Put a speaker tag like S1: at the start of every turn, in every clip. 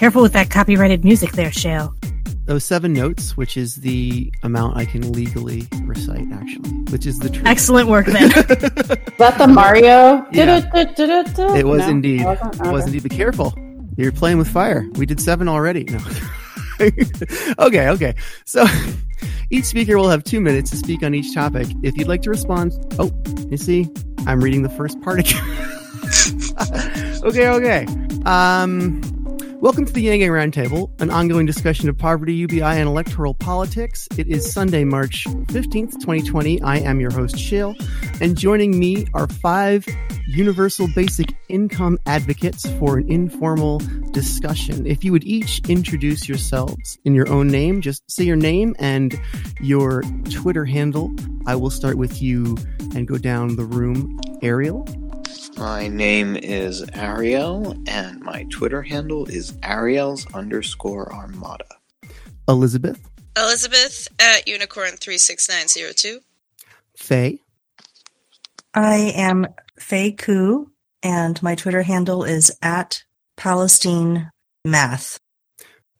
S1: Careful with that copyrighted music there, Shale.
S2: Those seven notes, which is the amount I can legally recite, actually, which is the truth.
S1: Excellent work, then.
S3: Is that the Mario?
S2: Yeah. It was
S3: No,
S2: indeed.
S3: it wasn't?
S2: It was indeed. Be careful. You're playing with fire. We did seven already. No. okay, okay. So each speaker will have two minutes to speak on each topic. If you'd like to respond, oh, you see, I'm reading the first part again. okay, okay. Um, welcome to the Yang Gang Roundtable, an ongoing discussion of poverty, UBI, and electoral politics. It is Sunday, March 15th, 2020. I am your host, Shale, and joining me are five universal basic income advocates for an informal discussion. If you would each introduce yourselves in your own name, just say your name and your Twitter handle. I will start with you and go down the room. Ariel,
S4: My name is Ariel, and my Twitter handle is Ariel's underscore Armada.
S2: Elizabeth,
S5: Elizabeth at Unicorn36902.
S2: Faye,
S6: I am Faye Koo, and my Twitter handle is at Palestine Math.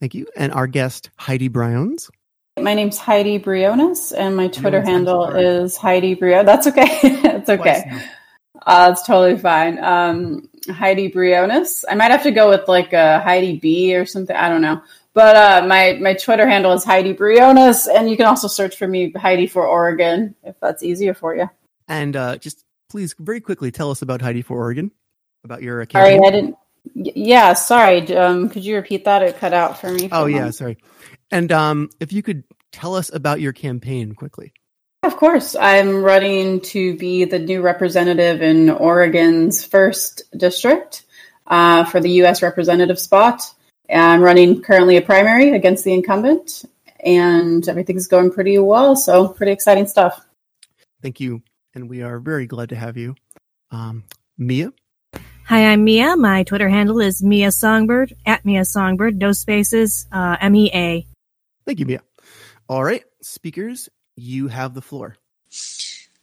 S2: thank you, and our guest Heidi Browns.
S3: My name's Heidi Briones, and my Twitter handle is Heidi Brio. That's okay. it's okay. Uh, it's totally fine. Um, Heidi Briones. I might have to go with like a Heidi B or something. I don't know. But uh, my my Twitter handle is Heidi Briones, and you can also search for me Heidi for Oregon if that's easier for you.
S2: And uh, just please, very quickly, tell us about Heidi for Oregon, about your
S3: Sorry,
S2: account.
S3: I didn't. Yeah, sorry. Um, could you repeat that? It cut out for me. for
S2: Oh yeah, sorry. And um, if you could tell us about your campaign quickly.
S3: Of course, I'm running to be the new representative in Oregon's first district uh, for the U.S. representative spot. I'm running currently a primary against the incumbent, and everything's going pretty well. So, pretty exciting stuff.
S2: Thank you, and we are very glad to have you. Um, Mea,
S1: Hi, I'm Mea. My Twitter handle is Mea Songbird, at Mea Songbird, no spaces, uh, M E A.
S2: thank you, Mea. All right, speakers, you have the floor.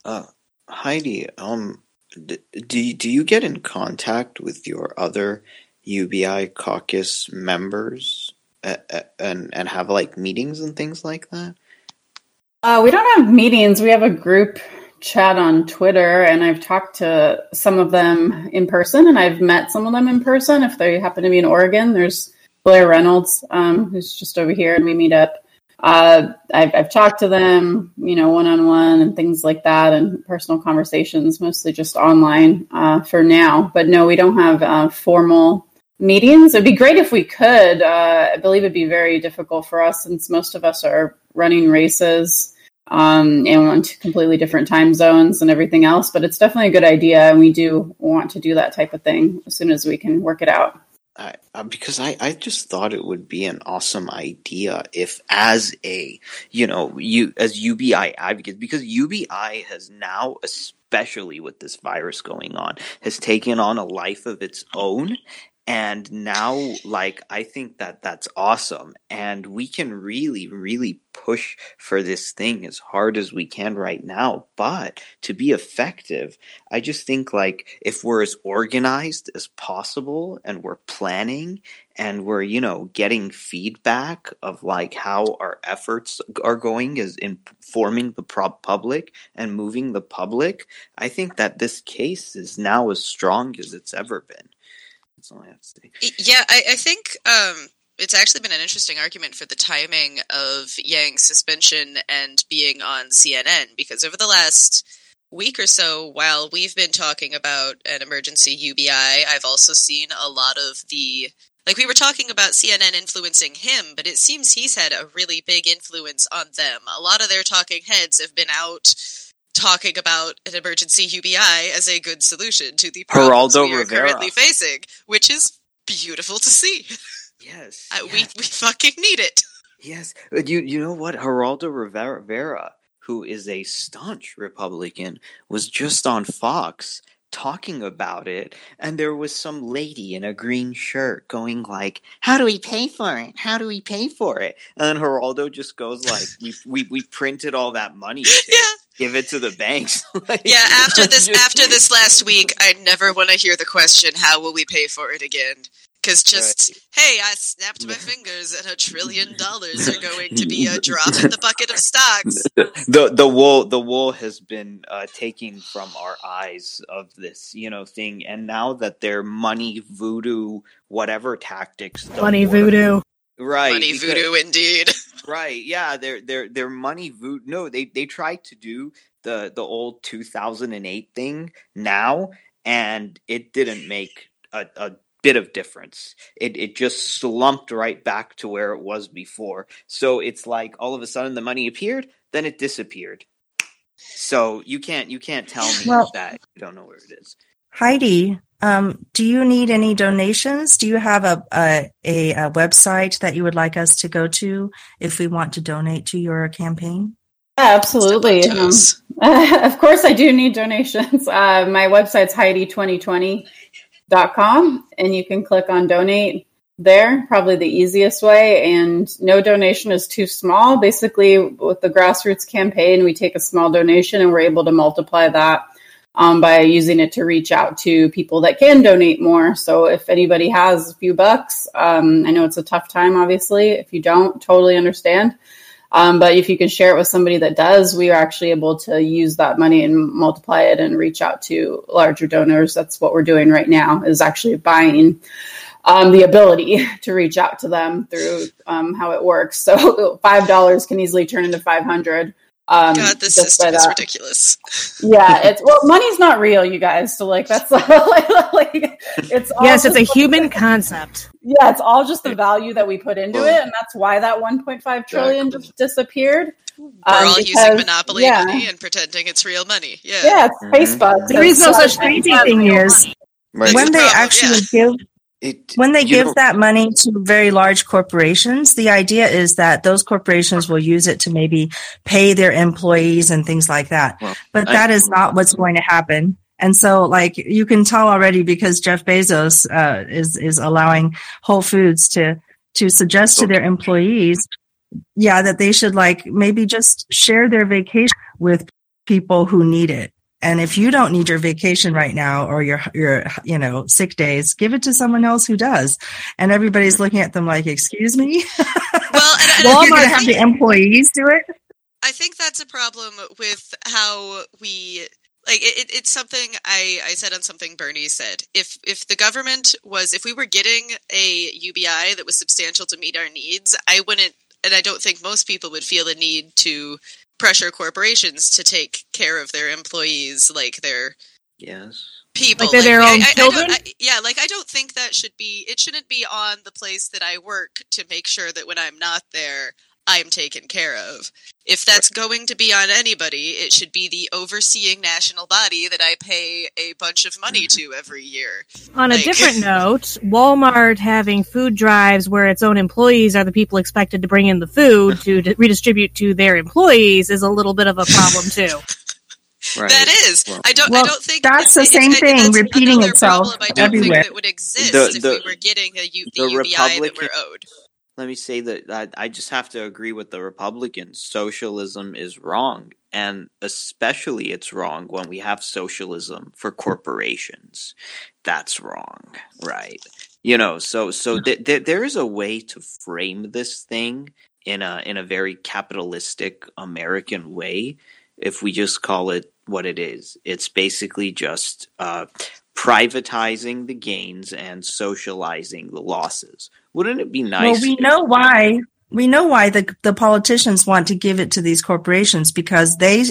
S4: Uh, Heidi, um, d- do you- do you get in contact with your other UBI caucus members uh, uh, and and have like meetings and things like that?
S3: Uh, we don't have meetings. We have a group chat on Twitter, and I've talked to some of them in person, and I've met some of them in person. If they happen to be in Oregon, there's Blair Reynolds, um, who's just over here, and we meet up. Uh, I've, I've talked to them, you know, one on one and things like that, and personal conversations, mostly just online uh, for now. But no, we don't have uh, formal meetings. It'd be great if we could. Uh, I believe it'd be very difficult for us since most of us are running races um, and on completely different time zones and everything else. But it's definitely a good idea, and we do want to do that type of thing as soon as we can work it out.
S4: I, because I, I just thought it would be an awesome idea if as a you know you as UBI advocates because UBI has now especially with this virus going on has taken on a life of its own and now like I think that that's awesome. And we can really really push for this thing as hard as we can right now. But to be effective I just think like if we're as organized as possible and we're planning and we're you know getting feedback of like how our efforts are going is informing the public and moving the public i think that this case is now as strong as it's ever been that's all i have to say
S5: Yeah, I, I think um, it's actually been an interesting argument for the timing of Yang's suspension and being on CNN because over the last week or so, while we've been talking about an emergency UBI, I've also seen a lot of the. Like, we were talking about CNN influencing him, but it seems he's had a really big influence on them. A lot of their talking heads have been out talking about an emergency UBI as a good solution to the problems
S4: Geraldo
S5: we are
S4: Rivera.
S5: currently facing, which is beautiful to see.
S4: yes, uh,
S5: I,
S4: yes.
S5: we we fucking need it.
S4: Yes, uh, you you know what? Geraldo Rivera, Rivera, who is a staunch Republican, was just on Fox talking about it, and there was some lady in a green shirt going like, "How do we pay for it? How do we pay for it?" And then Geraldo just goes like, "We we we printed all that money.
S5: Yeah,
S4: Give it to the banks." Like,
S5: yeah. After this,
S4: just-
S5: after this last week, I never want to hear the question, "How will we pay for it again?" Because just hey, I snapped my fingers and a trillion dollars are going to be a drop in the bucket of stocks.
S4: the the wool the wool has been uh, taken from our eyes of this you know thing, and now that their money voodoo whatever tactics
S1: Money
S4: work-
S1: voodoo.
S4: right
S5: Money
S4: because-
S5: voodoo, indeed.
S4: Right yeah their their their money voodoo no they they tried to do the the old 2008 thing now and it didn't make a, a bit of difference. It it just slumped right back to where it was before. So it's like all of a sudden the money appeared then it disappeared. So you can't you can't tell me
S6: Well-
S4: that you don't know where it is.
S6: Heidi, um, do you need any donations? Do you have a, a a a website that you would like us to go to if we want to donate to your campaign?
S3: Yeah, absolutely. Um,
S5: toes.
S3: of course, I do need donations. Uh, my website's heidi2020.com, and you can click on donate there, probably the easiest way. And no donation is too small. Basically, with the grassroots campaign, we take a small donation and we're able to multiply that um, by using it to reach out to people that can donate more. So if anybody has a few bucks, um, I know it's a tough time, obviously. If you don't, totally understand. Um, but if you can share it with somebody that does, we are actually able to use that money and multiply it and reach out to larger donors. That's what we're doing right now is actually buying um, the ability to reach out to them through um, how it works. So five dollars can easily turn into five hundred. Um,
S5: God, this system is
S3: that.
S5: ridiculous.
S3: Yeah, it's well, money's not real, you guys. So like that's like, like it's all
S1: Yes, it's a
S3: just-
S1: human concept.
S3: yeah, it's all just the value that we put into it, and that's why that 1.5 trillion
S4: Exactly.
S3: just disappeared.
S5: We're
S3: Um,
S5: all
S3: because-
S5: using monopoly
S3: yeah.
S5: money and pretending it's real money. Yeah.
S3: Yeah, it's
S4: Mhm.
S3: Facebook.
S1: There is no
S3: It's-
S1: such thing.
S6: Crazy thing is
S4: right
S6: when
S5: the
S6: they
S5: problem,
S6: actually
S5: yeah.
S6: give
S4: it,
S6: when they give that money to very large corporations, the idea is that those corporations will use it to maybe pay their employees and things like that.
S4: Well,
S6: but
S4: I-
S6: that is not what's going to happen. And so, like you can tell already, because Jeff Bezos uh, is is allowing Whole Foods to to suggest to their employees, yeah, that they should like maybe just share their vacation with people who need it. And if you don't need your vacation right now or your your you know sick days, give it to someone else who does. And everybody's looking at them like, "Excuse me."
S5: Well, and, and
S6: well,
S5: I
S6: you're going to
S5: think-
S6: have the employees do it.
S5: I think that's a problem with how we like it, it- it's something I, I said on something Bernie said. If if the government was if we were getting a UBI that was substantial to meet our needs, I wouldn't and I don't think most people would feel the need to pressure corporations to take care of their employees like their
S4: yes
S5: people
S1: Like they're their
S5: I-
S1: own
S5: I- I
S1: children?
S5: I- yeah like i don't think that should be it shouldn't be on the place that i work to make sure that when i'm not there i'm taken care of. If that's going to be on anybody it should be the overseeing national body that i pay a bunch of money mm-hmm. to every year.
S1: On a different note, Walmart having food drives where its own employees are the people expected to bring in the food to d- redistribute to their employees is a little bit of a problem too.
S4: right.
S5: That is.
S4: Well-
S5: i don't
S6: Well,
S5: i don't think
S6: that's the same
S5: it-
S6: thing,
S5: that's
S6: repeating itself
S5: problem. I don't
S6: everywhere.
S5: think that would exist
S4: The-
S5: if we were getting a U- the,
S4: the
S5: ubi that we're owed
S4: let me say that I, I just have to agree with the Republicans. Socialism is wrong, and especially it's wrong when we have socialism for corporations. That's wrong, right? You know, so so th- th- there is a way to frame this thing in a in a very capitalistic American way. If we just call it what it is, it's basically just uh, privatizing the gains and socializing the losses. Wouldn't it be nice?
S6: Well, we know why. We know why the the politicians want to give it to these corporations because they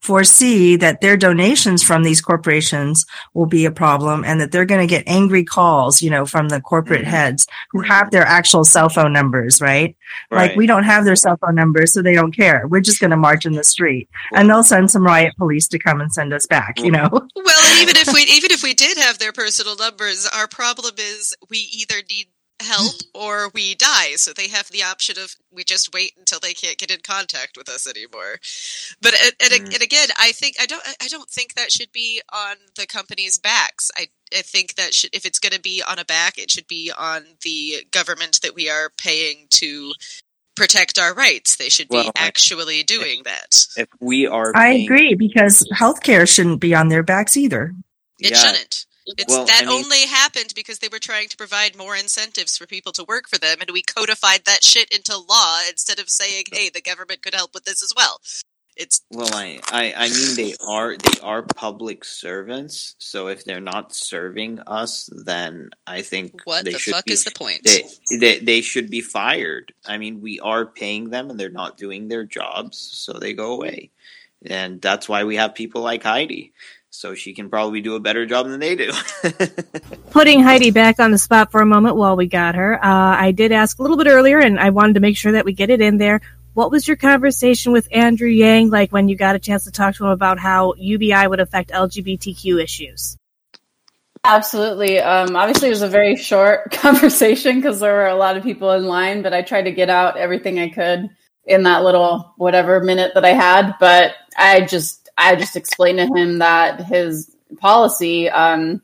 S6: foresee that their donations from these corporations will be a problem and that they're going to get angry calls, you know, from the corporate
S4: Mhm.
S6: heads who have their actual cell phone numbers, right?
S4: Right.
S6: Like we don't have their cell phone numbers, so they don't care. We're just going to march in the street and they'll send some riot police to come and send us back, you know?
S5: Well, even if we even if we did have their personal numbers, our problem is we either need help or we die. So they have the option of we just wait until they can't get in contact with us anymore. But and, and,
S4: Mm.
S5: and again, I think I don't I don't think that should be on the company's backs. I I think that should if it's going to be on a back, it should be on the government that we are paying to protect our rights. They should be
S4: Well, I-
S5: actually doing that.
S4: if we are
S6: I agree because healthcare shouldn't be on their backs either.
S5: It
S4: yeah,
S5: shouldn't. It's
S4: Well,
S5: that
S4: I mean-
S5: only happened because they were trying to provide more incentives for people to work for them, and we codified that shit into law instead of saying, "Hey, the government could help with this as well." It's
S4: Well, I, I, I mean they are they are public servants, so if they're not serving us, then I think
S5: what the fuck
S4: be,
S5: is the point?
S4: they, they they should be fired. I mean, we are paying them, and they're not doing their jobs, so they go away, and that's why we have people like Heidi, so she can probably do a better job than they do.
S1: Putting Heidi back on the spot for a moment while we got her, uh, I did ask a little bit earlier, and I wanted to make sure that we get it in there. What was your conversation with Andrew Yang like when you got a chance to talk to him about how UBI would affect LGBTQ issues?
S3: Absolutely. Um, obviously, it was a very short conversation because there were a lot of people in line, but I tried to get out everything I could in that little whatever minute that I had. But I just, I just explained to him that his policy, um,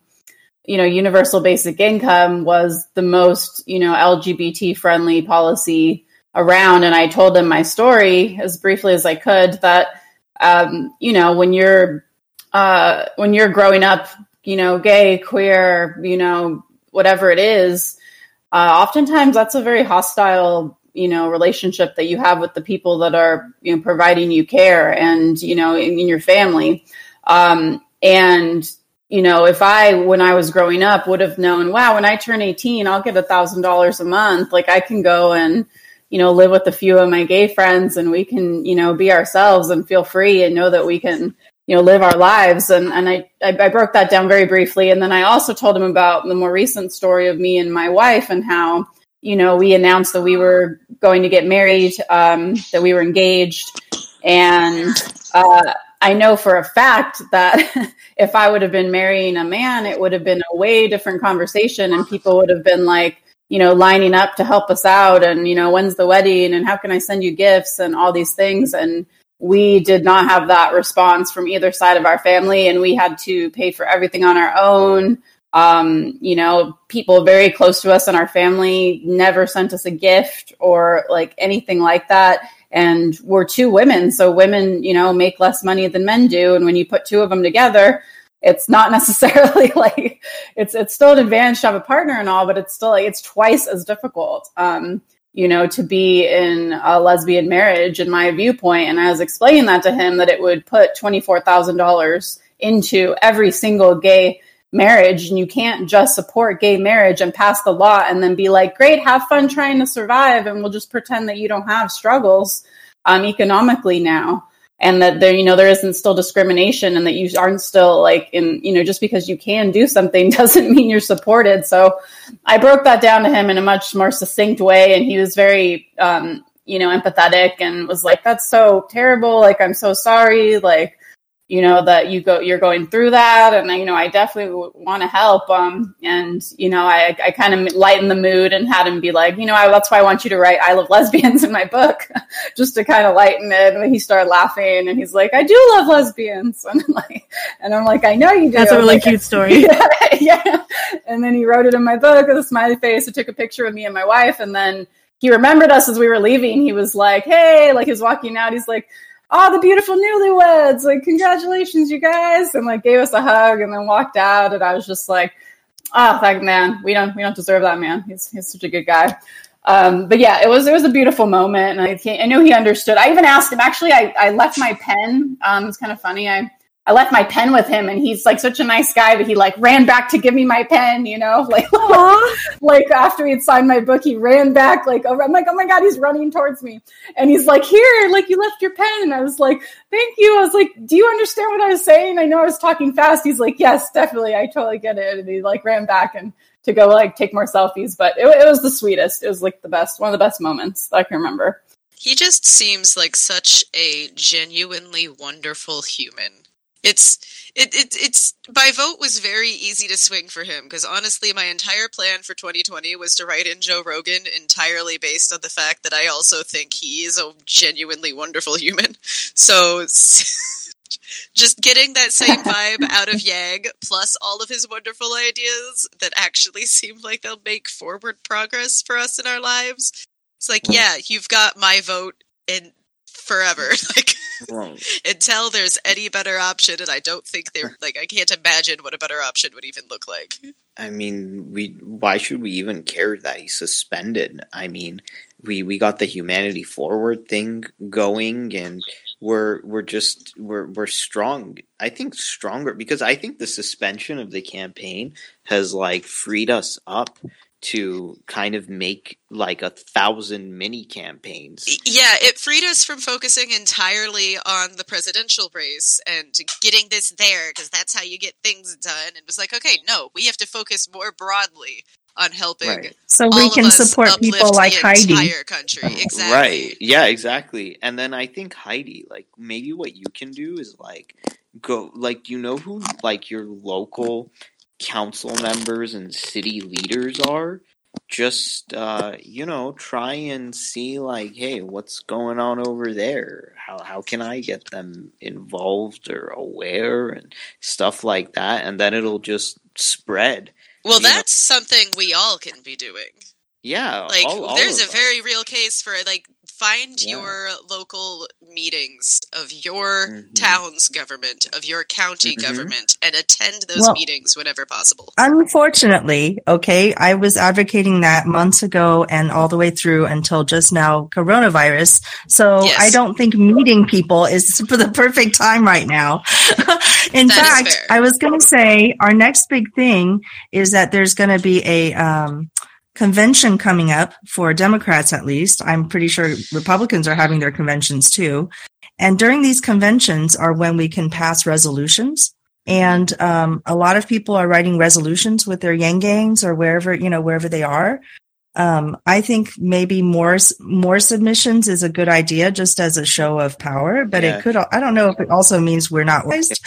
S3: you know, universal basic income was the most, you know, LGBT friendly policy around. And I told him my story as briefly as I could that, um, you know, when you're, uh, when you're growing up you know, gay, queer, you know, whatever it is, uh, oftentimes that's a very hostile, you know, relationship that you have with the people that are, you know, providing you care and, you know, in, in your family. Um, and, you know, if I, when I was growing up, would have known, wow, when I turn 18, I'll get a thousand dollars a month. Like I can go and, you know, live with a few of my gay friends and we can, you know, be ourselves and feel free and know that we can, you know live our lives and and I, I I broke that down very briefly and then I also told him about the more recent story of me and my wife and how you know we announced that we were going to get married um, that we were engaged. And uh, I know for a fact that if I would have been marrying a man it would have been a way different conversation and people would have been like you know lining up to help us out and you know when's the wedding and how can I send you gifts and all these things. And we did not have that response from either side of our family and we had to pay for everything on our own um, you know people very close to us in our family never sent us a gift or like anything like that and we're two women so women you know make less money than men do and when you put two of them together it's not necessarily like it's it's still an advantage to have a partner and all but it's still like it's twice as difficult um, you know, to be in a lesbian marriage in my viewpoint. And I was explaining that to him that it would put $24,000 into every single gay marriage. And you can't just support gay marriage and pass the law and then be like, great, have fun trying to survive. And we'll just pretend that you don't have struggles um, economically now. And that there, you know, there isn't still discrimination and that you aren't still like in, you know, just because you can do something doesn't mean you're supported. So I broke that down to him in a much more succinct way. And he was very, um, you know, empathetic and was like, that's so terrible. Like, I'm so sorry. Like, you know that you go you're going through that and you know i definitely want to help um and you know i i kind of lightened the mood and had him be like you know I, that's why i want you to write i love lesbians in my book just to kind of lighten it and he started laughing and he's like i do love lesbians and I'm like and i'm like i know you do
S1: That's a really
S3: like,
S1: cute story.
S3: yeah, yeah. And then he wrote it in my book with a smiley face. I took a picture of me and my wife, and then he remembered us as we were leaving. He was like, "Hey!" Like he was walking out. He's like, "Oh, the beautiful newlyweds! Like, congratulations, you guys!" And like gave us a hug, and then walked out. And I was just like, "Oh, that man, we don't we don't deserve that man. He's he's such a good guy." Um, but yeah, it was it was a beautiful moment, and I I know he understood. I even asked him. Actually, I, I left my pen. Um, it's kind of funny. I I left my pen with him, and he's like such a nice guy, but he like ran back to give me my pen. You know, like like after he'd signed my book, he ran back like over. I'm like, oh my god, he's running towards me, and he's like, here, like you left your pen, and I was like, thank you. I was like, do you understand what I was saying? I know I was talking fast. He's like, yes, definitely, I totally get it, and he like ran back and to go like take more selfies, but it, it was the sweetest. It was like the best, one of the best moments that I can remember.
S5: He just seems like such a genuinely wonderful human. It's it, it it's my vote was very easy to swing for him because honestly, my entire plan for 2020 was to write in Joe Rogan entirely based on the fact that I also think he is a genuinely wonderful human. So just getting that same vibe out of Yang, plus all of his wonderful ideas that actually seem like they'll make forward progress for us in our lives. It's like, yeah, you've got my vote in forever. Like Until there's any better option, and I don't think they're like I can't imagine what a better option would even look like.
S4: I mean, we why should we even care that he's suspended? I mean, we we got the humanity forward thing going, and we're we're just we're we're strong. I think stronger because I think the suspension of the campaign has like freed us up to kind of make like a thousand mini campaigns.
S5: Yeah, it freed us from focusing entirely on the presidential race and getting this there because that's how you get things done. And it was like, okay, no, we have to focus more broadly on helping.
S4: Right.
S6: So
S5: all
S6: we
S5: of
S6: can
S5: us
S6: support people like
S5: the
S6: Heidi.
S5: entire country. Exactly.
S4: Right. Yeah, exactly. And then I think Heidi, like maybe what you can do is like go like you know who like your local council members and city leaders are? Just uh, you know, try and see like, hey, what's going on over there? How how can I get them involved or aware and stuff like that? And then it'll just spread.
S5: Well,
S4: You know-
S5: that's something we all can be doing.
S4: Yeah.
S5: Like,
S4: all- all
S5: there's a
S4: us.
S5: very real case for like find
S4: Yeah.
S5: your local meetings of your
S4: Mhm.
S5: town's government, of your county
S4: Mhm.
S5: government, and attend those
S6: Well-
S5: meetings whenever possible.
S6: Unfortunately, okay, I was advocating that months ago and all the way through until just now coronavirus. So
S5: Yes.
S6: I don't think meeting people is for the perfect time right now. In
S5: That is
S6: fact. I was going to say our next big thing is that there's going to be a um, convention coming up for Democrats, at least. I'm pretty sure Republicans are having their conventions too. And during these conventions are when we can pass resolutions. And um, a lot of people are writing resolutions with their Yang gangs or wherever you know wherever they are. Um, I think maybe more more submissions is a good idea, just as a show of power. But
S4: Yeah.
S6: it could. I don't know if it also means we're not wise.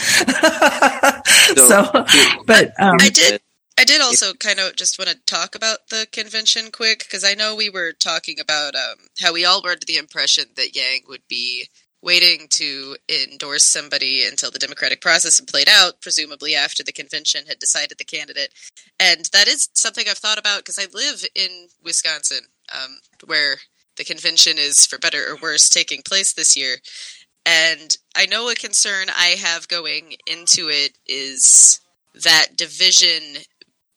S4: So,
S6: so, but um,
S5: I did. I did also kind of just want to talk about the convention quick because I know we were talking about um, how we all were under the impression that Yang would be waiting to endorse somebody until the democratic process had played out, presumably after the convention had decided the candidate. And that is something I've thought about because I live in Wisconsin, um, where the convention is, for better or worse, taking place this year. And I know a concern I have going into it is that division,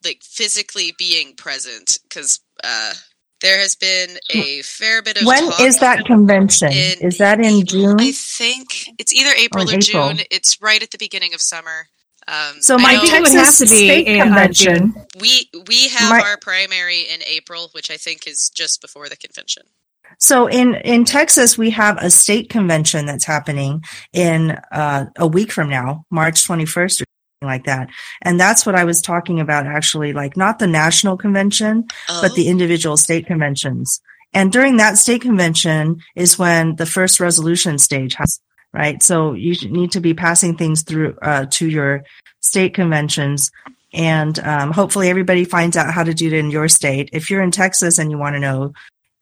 S5: like physically being present, because uh, there has been a fair bit of
S6: when
S5: talk
S6: is that convention?
S5: in
S6: is that in June?
S5: I think it's either April
S6: Or
S5: or,
S6: April.
S5: June. It's right at the beginning of summer. Um,
S6: So my
S5: know
S1: think it would
S6: Texas
S1: have to be
S6: state convention.
S5: we we have
S6: my-
S5: our primary in April, which I think is just before the convention.
S6: So in in Texas, we have a state convention that's happening in uh, a week from now, March twenty first, or something like that. And that's what I was talking about, actually, like not the national convention, but
S5: Oh.
S6: the individual state conventions. And during that state convention is when the first resolution stage has, right? So you need to be passing things through uh, to your state conventions. And um, hopefully everybody finds out how to do it in your state. If you're in Texas and you want to know,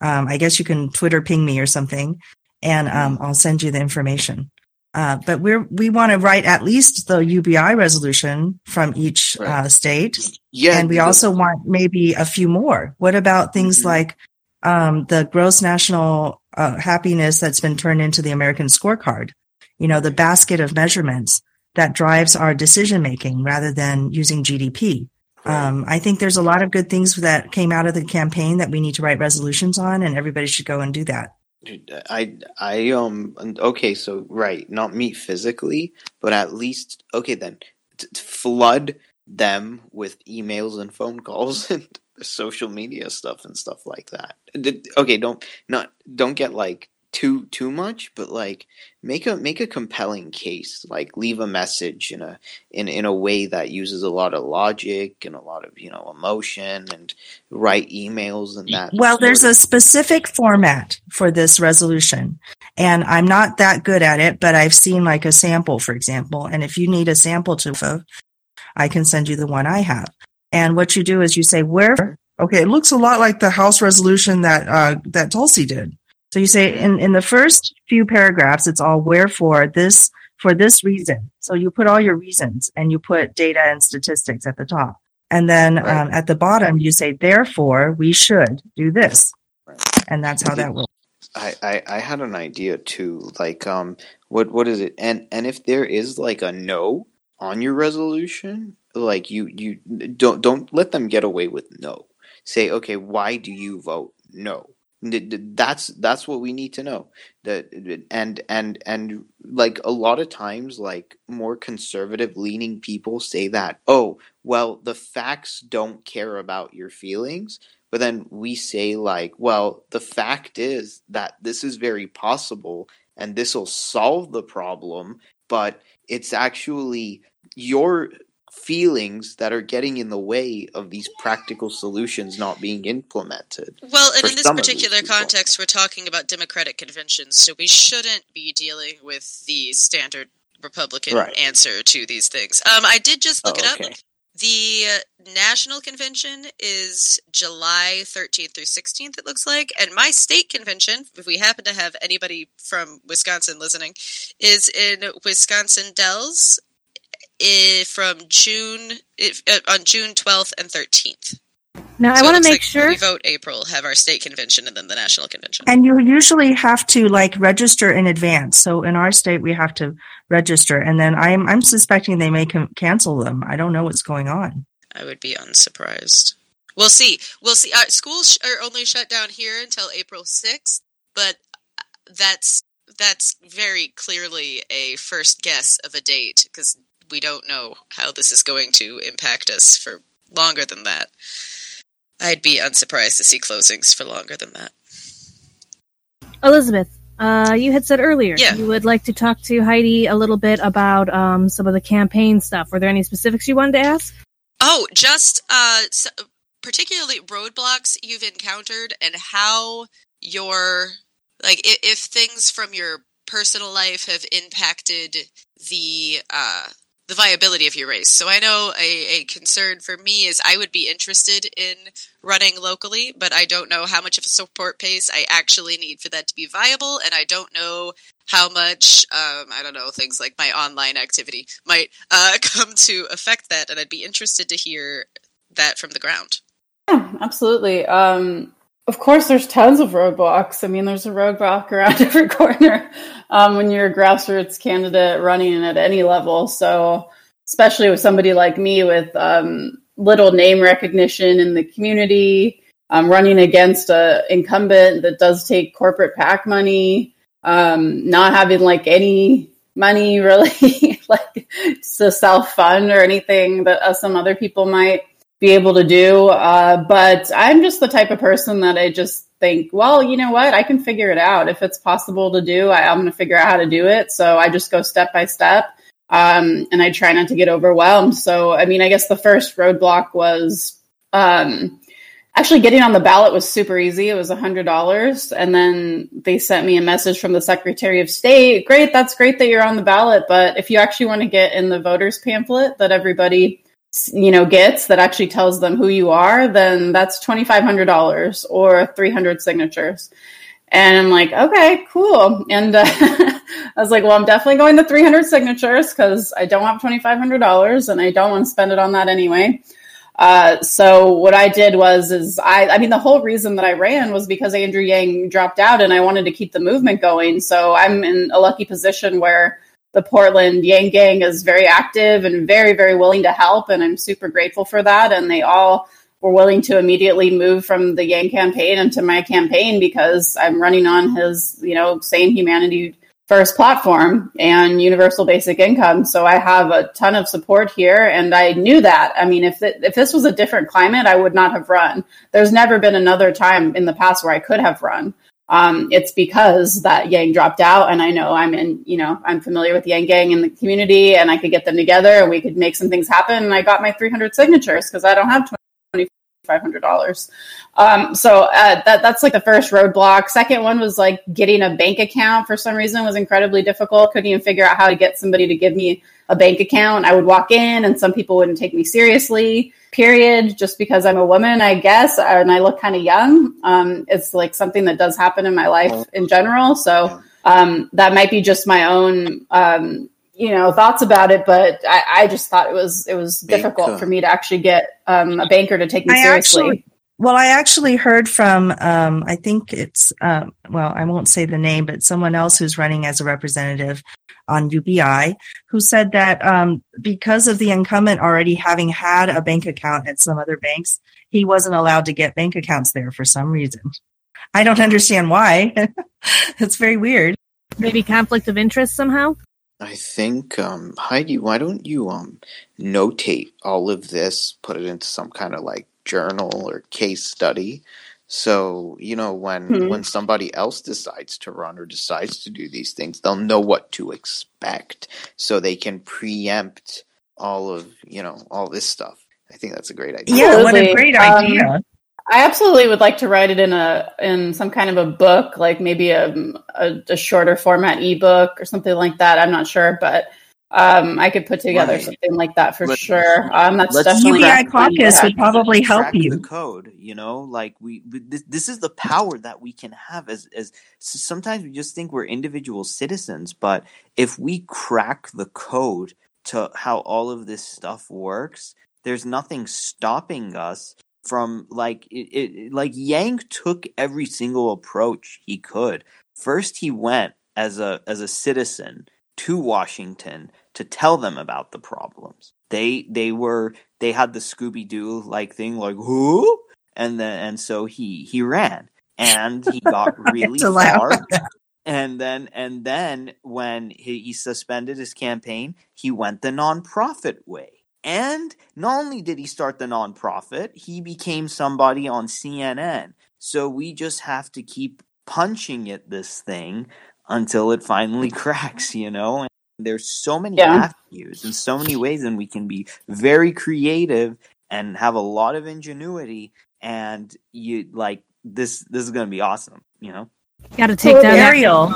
S6: um, I guess you can Twitter ping me or something, and um, I'll send you the information. Uh, but we're we want to write at least the UBI resolution from each uh, state,
S4: yeah,
S6: and we also want maybe a few more. What about things
S4: Mhm.
S6: like um, the gross national uh, happiness that's been turned into the American scorecard? You know, the basket of measurements that drives our decision making rather than using GDP. Um, I think there's a lot of good things that came out of the campaign that we need to write resolutions on, and everybody should go and do that.
S4: I I um okay so right not meet physically but at least okay then t- flood them with emails and phone calls and social media stuff and stuff like that. Okay don't not don't get like too too much but like make a make a compelling case like leave a message in a in in a way that uses a lot of logic and a lot of you know emotion and write emails and that
S6: Well, there's
S4: sort
S6: a specific format for this resolution, and I'm not that good at it, but I've seen like a sample, for example. And if you need a sample to, I can send you the one I have. And what you do is you say where. Okay, it looks a lot like the House resolution that uh, that Tulsi did. So you say in in the first few paragraphs, it's all wherefore this for this reason. So you put all your reasons and you put data and statistics at the top. And then
S4: Right.
S6: um, at the bottom, you say, therefore, we should do this.
S4: Right.
S6: And that's how that works.
S4: I, I, I had an idea too. Like, um, what what is it? And and if there is like a no on your resolution, like you you don't don't let them get away with no. Say, okay, why do you vote no? That's that's what we need to know. That and and and like a lot of times, like more conservative leaning people say that, oh, well, the facts don't care about your feelings. But then we say like, well, the fact is that this is very possible and this will solve the problem, but it's actually your feelings that are getting in the way of these practical solutions not being implemented.
S5: Well, and in this particular context, we're talking about democratic conventions, so we shouldn't be dealing with the standard Republican right. answer to these things. Um, I did just look oh, it up. The national convention is July 13th through 16th, it looks like. And my state convention, if we happen to have anybody from Wisconsin listening, is in Wisconsin Dells eh, from June if, uh, on June 12th and 13th.
S1: Now, so I want to make like sure
S5: we vote April, have our state convention, and then the national convention.
S6: And you usually have to like register in advance. So in our state, we have to register, and then I'm I'm suspecting they may com- cancel them. I don't know what's going on.
S5: I would be unsurprised. We'll see. We'll see. Uh, schools are only shut down here until April sixth, but that's that's very clearly a first guess of a date because we don't know how this is going to impact us for longer than that. I'd be unsurprised to see closings for longer than that.
S1: Elizabeth, uh, you had said earlier
S5: yeah.
S1: you would like to talk to Heidi a little bit about um, some of the campaign stuff. Were there any specifics you wanted to ask?
S5: Oh, just uh, so, particularly roadblocks you've encountered and how your like if, if, things from your personal life have impacted the uh, the viability of your race. So I know a, a, concern for me is I would be interested in running locally, but I don't know how much of a support base I actually need for that to be viable, and I don't know how much um, I don't know things like my online activity might uh, come to affect that, and I'd be interested to hear that from the ground.
S3: Yeah, absolutely. Um, of course, there's tons of roadblocks. I mean, there's a roadblock around every corner um, when you're a grassroots candidate running at any level. So, especially with somebody like me with um, little name recognition in the community, um, running against a incumbent that does take corporate PAC money, um, not having like any money really like to self fund or anything that uh, some other people might be able to do. Uh, but I'm just the type of person that I just think, well, you know what? I can figure it out. If it's possible to do, I, am going to figure out how to do it. So I just go step by step. Um, and I try not to get overwhelmed. So, I mean, I guess the first roadblock was um, actually getting on the ballot was super easy. It was a hundred dollars, and then they sent me a message from the Secretary of State. Great, that's great that you're on the ballot, but if you actually want to get in the voters pamphlet that everybody you know gets that actually tells them who you are then that's $2500 or 300 signatures. And i'm like okay cool. And uh, i was like well i'm definitely going to 300 signatures because i don't have $2500 and i don't want to spend it on that anyway. Uh, so what I did was is I I mean the whole reason that I ran was because Andrew Yang dropped out and I wanted to keep the movement going. So I'm in a lucky position where the Portland Yang Gang is very active and very, very willing to help. And I'm super grateful for that. And they all were willing to immediately move from the Yang campaign into my campaign because I'm running on his, you know, same humanity first platform and universal basic income. So I have a ton of support here. And I knew that. I mean, if, it, if this was a different climate, I would not have run. There's never been another time in the past where I could have run um, it's because that Yang dropped out, and I know I'm in, you know, I'm familiar with Yang Gang in the community, and I could get them together, and we could make some things happen. And I got my 300 signatures because I don't have 2500 dollars. Um, so uh, that that's like the first roadblock. Second one was like getting a bank account for some reason was incredibly difficult. Couldn't even figure out how to get somebody to give me a bank account. I would walk in, and some people wouldn't take me seriously period just because I'm a woman, I guess, and I look kind of young. Um, it's like something that does happen in my life in general. So um, that might be just my own, um, you know, thoughts about it. But I, I just thought it was it was difficult for me to actually get um, a banker to take me I seriously.
S6: Actually, Well, I actually heard from, um, I think it's, um, well, I won't say the name, but someone else who's running as a representative on UBI who said that um, because of the incumbent already having had a bank account at some other banks, he wasn't allowed to get bank accounts there for some reason. I don't understand why. it's very weird.
S1: Maybe conflict of interest somehow?
S4: I think um, Heidi, why don't you um, notate all of this, put it into some kind of like journal or case study, so you know when
S3: Hmm.
S4: when somebody else decides to run or decides to do these things, they'll know what to expect, so they can preempt all of you know all this stuff. I think that's a great idea.
S6: Yeah, what a
S3: Absolutely.
S6: great
S3: Um,
S6: idea.
S3: I absolutely would like to write it in a in some kind of a book, like maybe a a, a shorter format ebook or something like that. I'm not sure, but um, I could put together
S4: Right.
S3: something like that for
S4: Let-
S3: sure. Um, that's
S4: let's
S3: definitely
S6: UBI caucus would probably help you.
S4: the code you know like we we- this, this is the power that we can have as as s- sometimes we just think we're individual citizens but if we crack the code to how all of this stuff works there's nothing stopping us from like it, it like yang took every single approach he could first he went as a as a citizen to washington to tell them about the problems they they were they had the Scooby Doo like thing, like who, and then and so he he ran and he got really far. And then and then when he, he suspended his campaign, he went the nonprofit way. And not only did he start the nonprofit, he became somebody on CNN. So we just have to keep punching at this thing until it finally cracks, you know? And there's so many
S3: Yeah.
S4: avenues and so many ways and we can be very creative and have a lot of ingenuity and you like this this is going to be awesome, you know?
S1: Got to take
S3: Well,
S1: down that
S6: Ariel.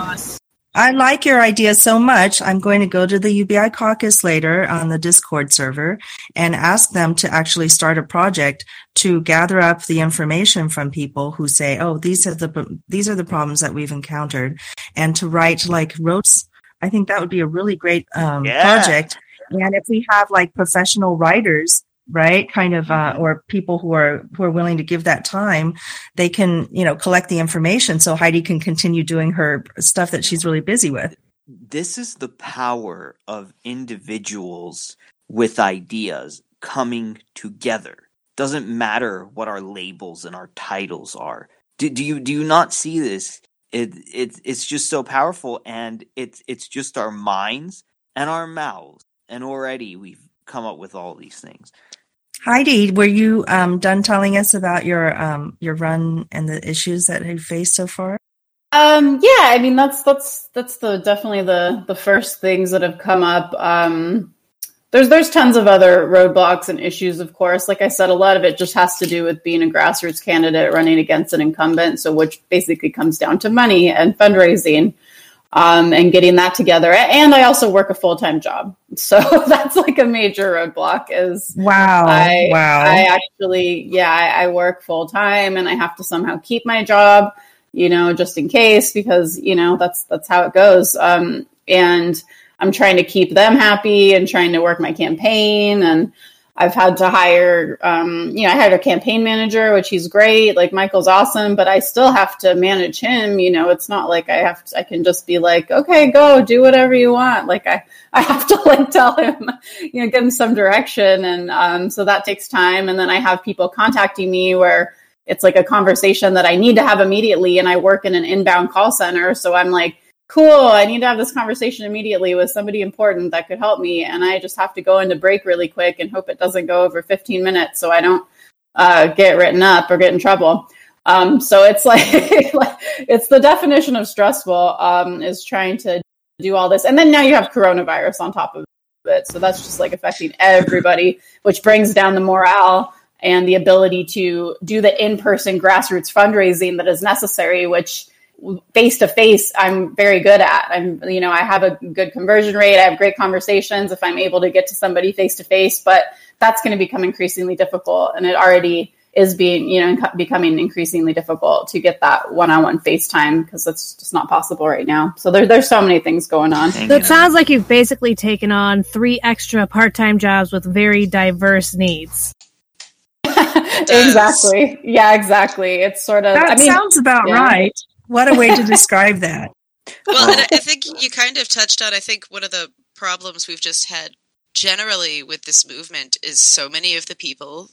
S6: I like your idea so much. I'm going to go to the UBI caucus later on the Discord server and ask them to actually start a project to gather up the information from people who say, "Oh, these are the these are the problems that we've encountered," and to write like rotes. I think that would be a really great um,
S4: Yeah.
S6: project. And if we have like professional writers, right, kind of, uh, or people who are who are willing to give that time, they can you know collect the information so Heidi can continue doing her stuff that she's really busy with.
S4: this is the power of individuals with ideas coming together. Doesn't matter what our labels and our titles are. Do, do you do you not see this? It it it's just so powerful, and it's it's just our minds and our mouths, and already we've come up with all these things.
S6: Heidi, were you um, done telling us about your um, your run and the issues that you faced so far?
S3: Um, yeah, I mean that's that's that's the definitely the the first things that have come up. Um, there's there's tons of other roadblocks and issues, of course. Like I said, a lot of it just has to do with being a grassroots candidate running against an incumbent, so which basically comes down to money and fundraising. Um, and getting that together. And I also work a full time job, so that's like a major roadblock. Is
S6: Wow!
S3: I,
S6: wow!
S3: I actually, yeah, I, I work full time and I have to somehow keep my job, you know, just in case because, you know, that's, that's how it goes. Um, and I'm trying to keep them happy and trying to work my campaign. And I've had to hire, um, you know, I hired a campaign manager, which he's great. Like Michael's awesome, but I still have to manage him. You know, it's not like I have to, I can just be like, okay, go do whatever you want. Like I, I have to like tell him, you know, give him some direction. And, um, so that takes time. And then I have people contacting me where it's like a conversation that I need to have immediately. And I work in an inbound call center. So I'm like, cool, I need to have this conversation immediately with somebody important that could help me. And I just have to go into break really quick and hope it doesn't go over 15 minutes so I don't uh, get written up or get in trouble. Um, so it's like, it's the definition of stressful um, is trying to do all this. And then now you have coronavirus on top of it. So that's just like affecting everybody, which brings down the morale and the ability to do the in person grassroots fundraising that is necessary, which face to face i'm very good at i'm you know i have a good conversion rate i have great conversations if i'm able to get to somebody face to face but that's going to become increasingly difficult and it already is being you know becoming increasingly difficult to get that one-on-one facetime because that's just not possible right now so there, there's so many things going on
S1: So it sounds like you've basically taken on three extra part time jobs with very diverse needs.
S3: exactly. Yeah, exactly. It's sort of.
S6: That
S3: I mean,
S6: sounds about
S3: yeah.
S6: right. What a way to describe that.
S5: Well, and I I think you kind of touched on. I think one of the problems we've just had generally with this movement is so many of the people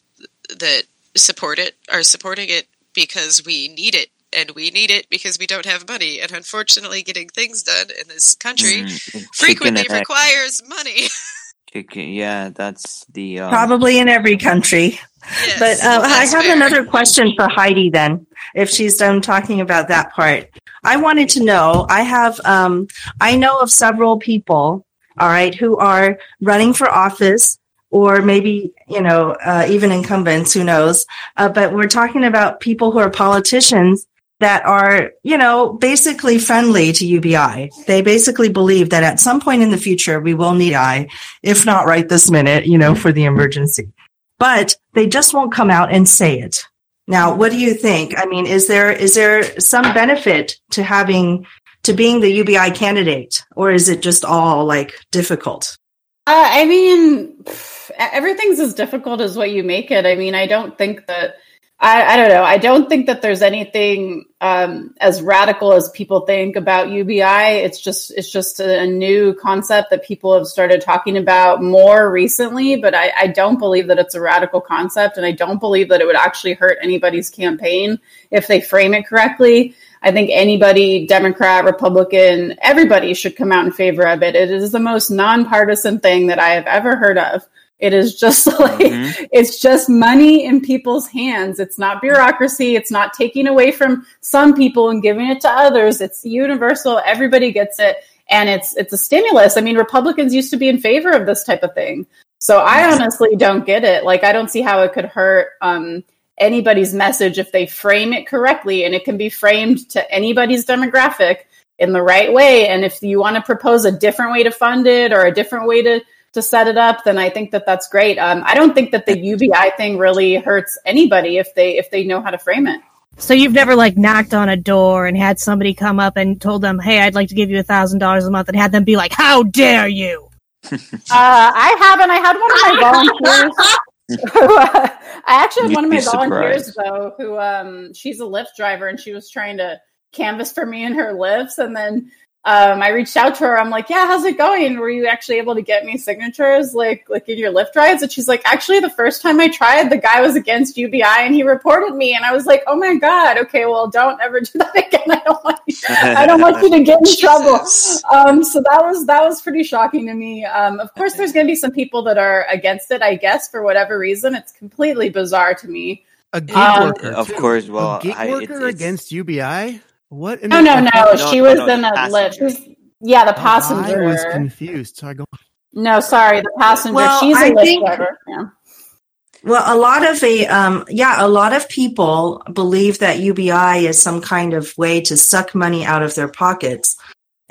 S5: that support it are supporting it because we need it. And we need it because we don't have money. And unfortunately, getting things done in this country
S4: Mm, chicken
S5: frequently requires money.
S4: chicken. Yeah, that's the um,
S6: Probably in every country.
S5: Yes,
S6: But uh, I have
S5: fair.
S6: another question for Heidi then, if she's done talking about that part. I wanted to know, I have, um, I know of several people, all right, who are running for office or maybe, you know, uh, even incumbents, who knows. Uh, but we're talking about people who are politicians that are, you know, basically friendly to UBI. They basically believe that at some point in the future, we will need I, if not right this minute, you know, for the emergency but they just won't come out and say it. Now, what do you think? I mean, is there is there some benefit to having to being the UBI candidate, or is it just all like difficult?
S3: Uh, I mean, everything's as difficult as what you make it. I mean, I don't think that. I, I don't know. I don't think that there's anything um, as radical as people think about UBI. It's just it's just a, a new concept that people have started talking about more recently. But I, I don't believe that it's a radical concept, and I don't believe that it would actually hurt anybody's campaign if they frame it correctly. I think anybody, Democrat, Republican, everybody should come out in favor of it. It is the most nonpartisan thing that I have ever heard of. It is just like
S4: Mhm.
S3: it's just money in people's hands. It's not bureaucracy. It's not taking away from some people and giving it to others. It's universal. Everybody gets it, and it's it's a stimulus. I mean, Republicans used to be in favor of this type of thing. So I honestly don't get it. Like I don't see how it could hurt um, anybody's message if they frame it correctly, and it can be framed to anybody's demographic in the right way. And if you want to propose a different way to fund it or a different way to to set it up, then I think that that's great. Um, I don't think that the UBI thing really hurts anybody if they if they know how to frame it.
S1: So you've never like knocked on a door and had somebody come up and told them, "Hey, I'd like to give you a thousand dollars a month," and had them be like, "How dare you!"
S3: Uh, I haven't. I had one of my volunteers. who, uh, I actually had
S4: You'd
S3: one of my
S4: be
S3: volunteers
S4: surprised.
S3: though, who um, she's a Lyft driver, and she was trying to canvas for me in her lifts, and then um, I reached out to her. I'm like, "Yeah, how's it going? Were you actually able to get me signatures, like like in your Lyft rides?" And she's like, "Actually, the first time I tried, the guy was against UBI, and he reported me." And I was like, "Oh my god, okay, well, don't ever do that again. I don't want you, I don't want you to get in trouble." Um, so that was that was pretty shocking to me. Um, of course, there's going to be some people that are against it. I guess for whatever reason, it's completely bizarre to me.
S2: A gig
S3: Um,
S2: worker.
S4: Of
S2: too.
S4: course, well,
S2: a gig
S4: I-
S2: worker
S4: it's- it's-
S2: against UBI. What? in
S3: No,
S2: the-
S3: no, no.
S4: no,
S3: she was
S4: no,
S3: in
S4: the
S3: a Lyft. Yeah, the
S2: Oh,
S3: passenger.
S2: I was confused. So I go.
S3: no, sorry, the passenger.
S6: Well,
S3: She's a
S6: I
S3: Lyft
S6: think-
S3: driver. Yeah.
S6: Well, a lot of a um, yeah, a lot of people believe that UBI is some kind of way to suck money out of their pockets,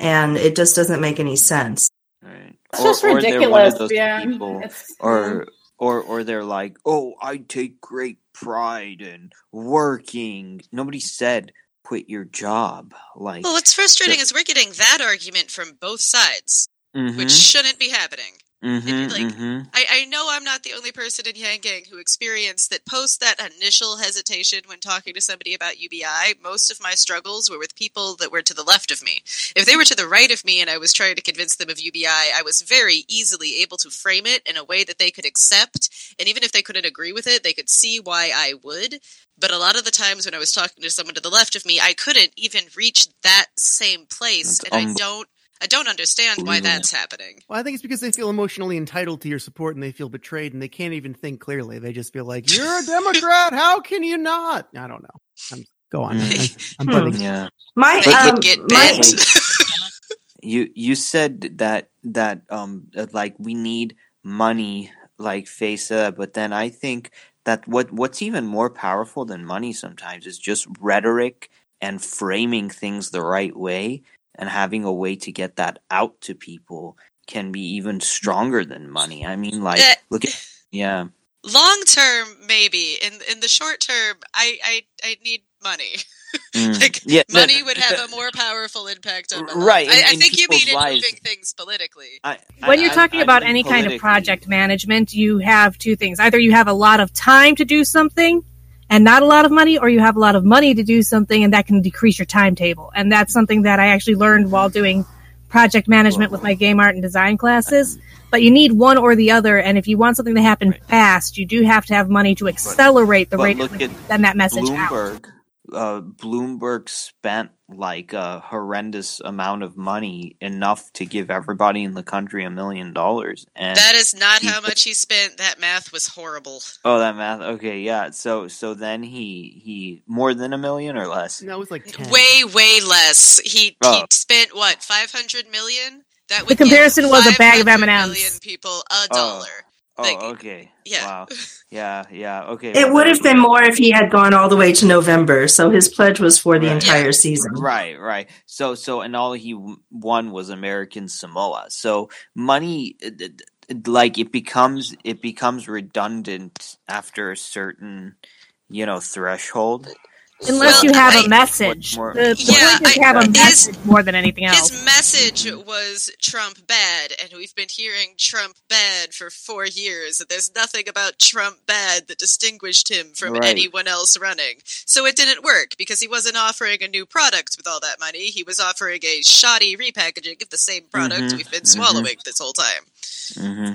S6: and it just doesn't make any sense.
S4: Right.
S3: It's
S4: Or-
S3: just
S4: or
S3: ridiculous. Yeah.
S4: people- or or or they're like, "Oh, I take great pride in working." Nobody said quit your job. Like,
S5: Well, what's frustrating is we're getting that argument from both sides,
S4: mhm,
S5: which shouldn't be happening.
S4: mhm,
S5: like-
S4: mhm.
S5: I, I know I'm not the only person in Yang Gang who experienced that post that initial hesitation when talking to somebody about UBI. Most of my struggles were with people that were to the left of me. If they were to the right of me and I was trying to convince them of UBI, I was very easily able to frame it in a way that they could accept. And even if they couldn't agree with it, they could see why I would. But a lot of the times when I was talking to someone to the left of me, I couldn't even reach that same place.
S4: That's
S5: and I don't I don't understand why
S4: Unbelievable.
S5: that's happening.
S2: Well, I think it's because they feel emotionally entitled to your support and they feel betrayed and they can't even think clearly. They just feel like you're a Democrat. How can you not? I don't know. I'm, go on.
S4: Mm.
S2: I'm, I'm putting-
S4: Yeah.
S6: My
S4: But-
S6: um,
S5: Would get
S6: my,
S4: you you said that that um like we need money like face up but then i think that what what's even more powerful than money sometimes is just rhetoric and framing things the right way and having a way to get that out to people can be even stronger than money i mean like
S5: Eh.
S4: look at yeah
S5: long term maybe in in the short term i i i need money.
S4: Mm.
S5: like
S4: Yeah, no,
S5: money would have
S4: no,
S5: a more powerful impact on my
S4: Right,
S5: life. I,
S4: in-
S5: I think you mean
S4: people's lives.
S5: improving things politically.
S4: I-
S1: when you're talking
S4: I
S1: about
S4: mean
S1: any kind of project management, you have two things. Either you have a lot of time to do something and not a lot of money, or you have a lot of money to do something and that can decrease your timetable. And that's something that I actually learned while doing project management with my game art and design classes. But you need one or the other, and if you want something to happen fast, you do have to have money to accelerate the
S4: but
S1: rate
S4: look
S1: of
S4: at
S1: send that message out.
S4: Bloomberg, uh, Bloomberg spent like a horrendous amount of money, enough to give everybody in the country a million dollars. And
S5: That is not
S4: he-
S5: how much he spent. That math was horrible.
S4: oh, that math. Okay, yeah. So, so then he he more than a million or less.
S2: No, it was like 10.
S5: Way, way less. He he
S4: Oh.
S5: spent what five hundred million. That
S1: The
S5: would give
S1: comparison was a bag of M&Ms.
S5: million people a
S4: Oh.
S5: dollar.
S4: Oh,
S5: Like,
S4: okay.
S5: yeah.
S4: Wow. Yeah, yeah. Okay.
S6: It would have been more if he had gone all the way to November. So his pledge was for the
S4: Right.
S6: entire
S5: Yeah.
S6: season.
S4: Right, right. So, so, and all he won was American Samoa. So, money, uh, d- d- like it becomes, it becomes redundant after a certain, you know, threshold.
S1: Unless
S5: Well,
S1: you have
S5: I-
S1: a message.
S4: More-
S1: The, the
S5: Yeah,
S1: point is
S5: I-
S1: have a
S5: his-
S1: message more than anything else.
S5: His message was Trump bad, and we've been hearing Trump bad for four years. And there's nothing about Trump bad that distinguished him from
S4: Right.
S5: anyone else running. So it didn't work because he wasn't offering a new product with all that money. He was offering a shoddy repackaging of the same product
S4: Mhm,
S5: we've been
S4: mhm.
S5: swallowing this whole time.
S4: hmm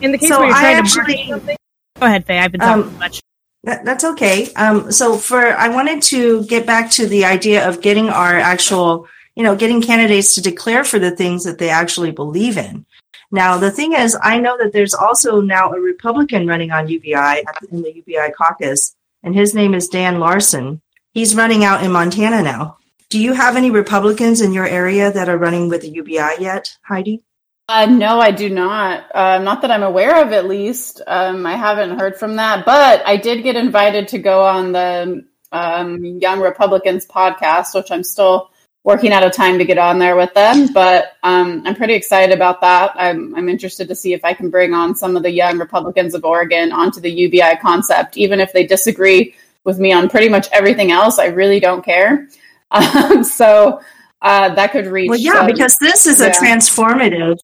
S1: In the case
S6: So
S1: where you're
S6: I
S1: trying to
S6: actually-
S1: market something. Go ahead, Faye. I've been talking
S6: Um,
S1: too much.
S6: That, that's okay. Um, so for I wanted to get back to the idea of getting our actual, you know, getting candidates to declare for the things that they actually believe in. Now the thing is, I know that there's also now a Republican running on UBI in the UBI caucus, and his name is Dan Larson. He's running out in Montana now. Do you have any Republicans in your area that are running with the UBI yet, Heidi?
S3: Uh, no, I do not. Uh, not that I'm aware of, at least. Um, I haven't heard from that, but I did get invited to go on the um, Young Republicans podcast, which I'm still working out a time to get on there with them. But um, I'm pretty excited about that. I'm, I'm interested to see if I can bring on some of the young Republicans of Oregon onto the UBI concept, even if they disagree with me on pretty much everything else. I really don't care. Um, so uh, that could reach.
S6: Well, yeah, because this is a transformative.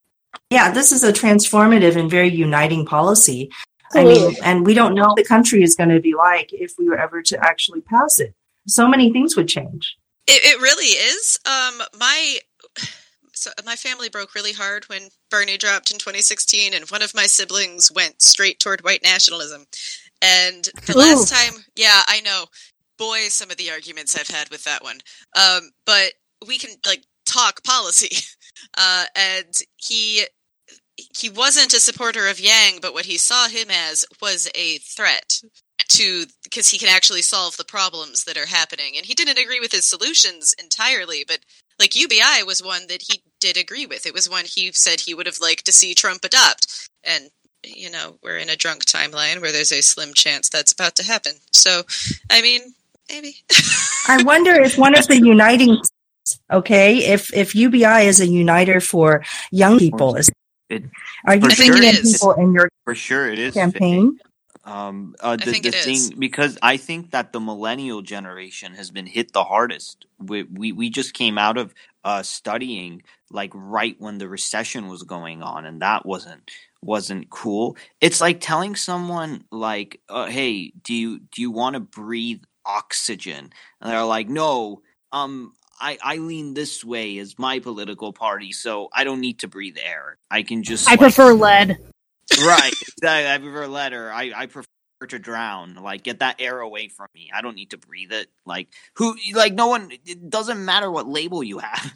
S6: Yeah, this is a transformative and very uniting policy. I mean, and we don't know what the country is going to be like if we were ever to actually pass it. So many things would change.
S5: It, it really is. Um, my so my family broke really hard when Bernie dropped in 2016, and one of my siblings went straight toward white nationalism. And the
S1: Ooh.
S5: last time, yeah, I know, boy, some of the arguments I've had with that one. Um, but we can like talk policy, uh, and he he wasn't a supporter of Yang, but what he saw him as was a threat to because he can actually solve the problems that are happening. And he didn't agree with his solutions entirely but like UBI was one that he did agree with. It was one he said he would have liked to see Trump adopt. And you know we're in a drunk timeline where there's a slim chance that's about to happen. So i mean maybe.
S6: I wonder if one of the uniting, okay, if if UBI is a uniter for young people, is
S4: It,
S6: are you
S4: for
S6: bringing
S5: sure
S6: in
S5: it is.
S6: people in your
S4: for sure, it is
S6: campaign?
S4: Um, uh, the,
S5: think
S4: the
S5: it
S4: thing
S5: is.
S4: because I think that the millennial generation has been hit the hardest. We we, we just came out of uh, studying like right when the recession was going on, and that wasn't wasn't cool. It's like telling someone like, uh, "Hey, do you do you want to breathe oxygen?" And they're like, "No, um." I, I lean this way as my political party, so I don't need to breathe air. I can just
S1: I
S4: like,
S1: prefer lead.
S4: right. Exactly. I prefer letter. I, I prefer to drown. Like, get that air away from me. I don't need to breathe it. Like, who? Like, no one. It doesn't matter what label you have.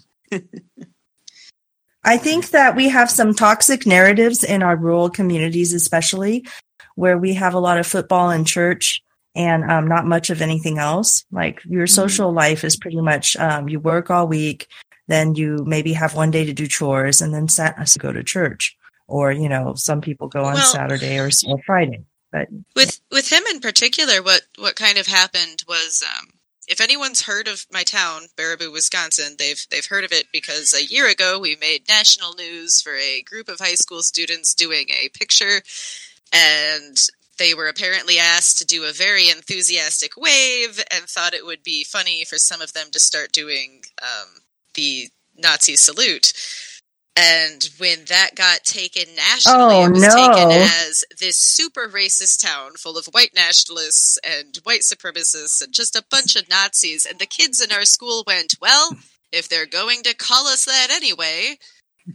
S6: I think that we have some toxic narratives in our rural communities, especially where we have a lot of football and church and um, not much of anything else. Like your social life is pretty much um, you work all week, then you maybe have one day to do chores, and then sat- to go to church. Or you know, some people go on
S5: Well-
S6: Saturday or, or Friday. But
S5: with with him in particular what what kind of happened was um if anyone's heard of my town, Baraboo, Wisconsin, they've they've heard of it because a year ago we made national news for a group of high school students doing a picture and they were apparently asked to do a very enthusiastic wave and thought it would be funny for some of them to start doing um, the Nazi salute. And when that got taken nationally,
S6: Oh,
S5: it was
S6: no.
S5: taken as this super racist town full of white nationalists and white supremacists and just a bunch of Nazis. And the kids in our school went, well, if they're going to call us that anyway,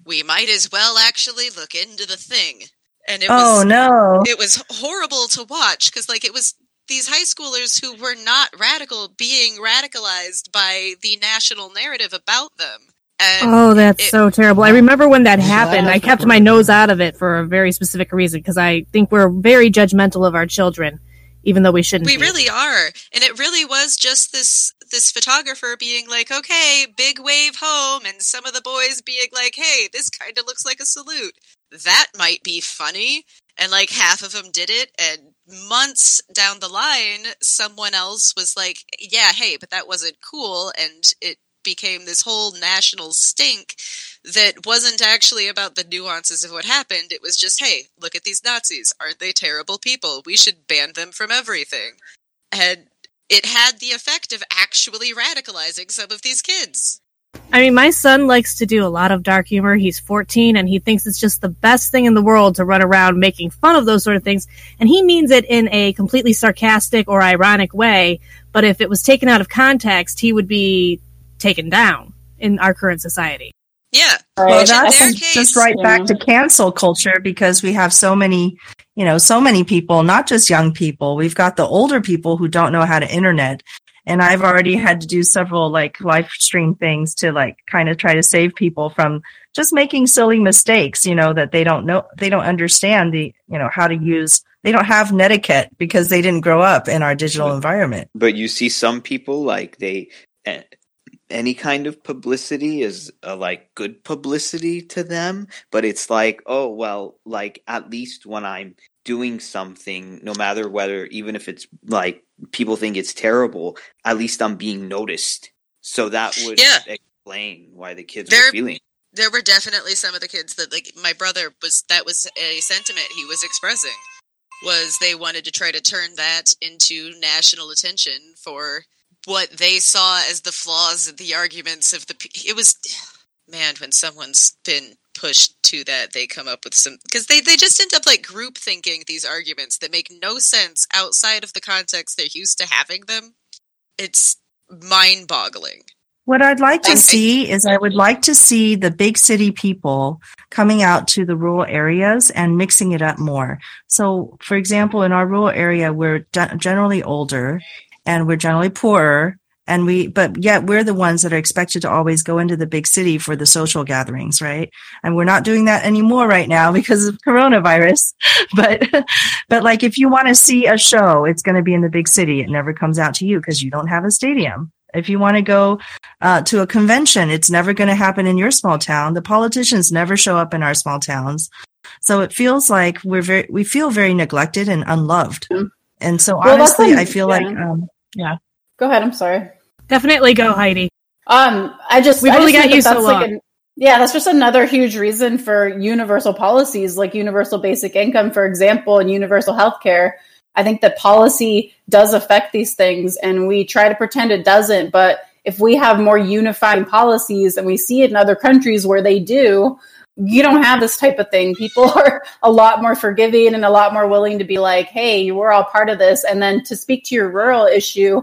S5: we might as well actually look into the thing. And it
S6: oh
S5: was
S6: no.
S5: it was horrible to watch because like it was these high schoolers who were not radical being radicalized by the national narrative about them. And
S1: Oh, that's
S5: it-
S1: so terrible. I remember when that happened. I kept my nose out of it for a very specific reason because I think we're very judgmental of our children, even though we shouldn't.
S5: we
S1: be.
S5: really are and it really was just this this photographer being like okay big wave home and some of the boys being like hey this kind of looks like a salute that might be funny. And like half of them did it and months down the line someone else was like yeah hey but that wasn't cool. And it became this whole national stink that wasn't actually about the nuances of what happened. It was just hey look at these nazis. Aren't they terrible people? We should ban them from everything. And it had the effect of actually radicalizing some of these kids.
S1: I mean, my son likes to do a lot of dark humor. He's 14 and he thinks it's just the best thing in the world to run around making fun of those sort of things. And he means it in a completely sarcastic or ironic way. But if it was taken out of context, he would be taken down in our current society.
S5: Yeah,
S6: Well,
S3: Right.
S5: in
S6: that's
S5: their
S6: just
S5: case-
S6: right back to cancel culture because we have so many, you know, so many people, not just young people. We've got the older people who don't know how to internet. And I've already had to do several like live stream things to like kind of try to save people from just making silly mistakes, you know, that they don't know, they don't understand the, you know, how to use, they don't have netiquette because they didn't grow up in our digital environment.
S4: But you see some people like they any kind of publicity is uh, like good publicity to them, but it's like, oh well, like at least when I'm doing something, no matter whether even if it's like people think it's terrible, at least I'm being noticed. So that would
S5: Yeah.
S4: explain why the kids
S5: They're-
S4: were feeling.
S5: there were definitely some of the kids that like my brother was that was a sentiment he was expressing was they wanted to try to turn that into national attention for what they saw as the flaws of the arguments of the it was man when someone's been pushed to that they come up with some because they, they just end up like group thinking these arguments that make no sense outside of the context they're used to having them it's mind boggling
S6: What I'd like to
S5: Okay.
S6: see is I would like to see the big city people coming out to the rural areas and mixing it up more. So, for example, in our rural area, we're ge- generally older and we're generally poorer and we, but yet we're the ones that are expected to always go into the big city for the social gatherings, right? And we're not doing that anymore right now because of coronavirus. But, but like if you want to see a show, it's going to be in the big city. It never comes out to you because you don't have a stadium. If you want to go uh, to a convention. It's never going to happen in your small town. The politicians never show up in our small towns. So it feels like we're very, we feel very neglected and unloved. And so honestly,
S3: un-
S6: I feel
S3: yeah.
S6: like, um,
S3: Go ahead. I'm sorry.
S1: Definitely go, Heidi.
S3: Um, I just
S1: We've
S3: I
S1: only
S3: just
S1: got you
S3: that
S1: so
S3: that's like
S1: long.
S3: an- yeah, that's just another huge reason for universal policies like universal basic income, for example, and universal health care. I think that policy does affect these things, and we try to pretend it doesn't. But if we have more unifying policies, and we see it in other countries where they do, you don't have this type of thing. People are a lot more forgiving and a lot more willing to be like, hey, we're all part of this. And then to speak to your rural issue,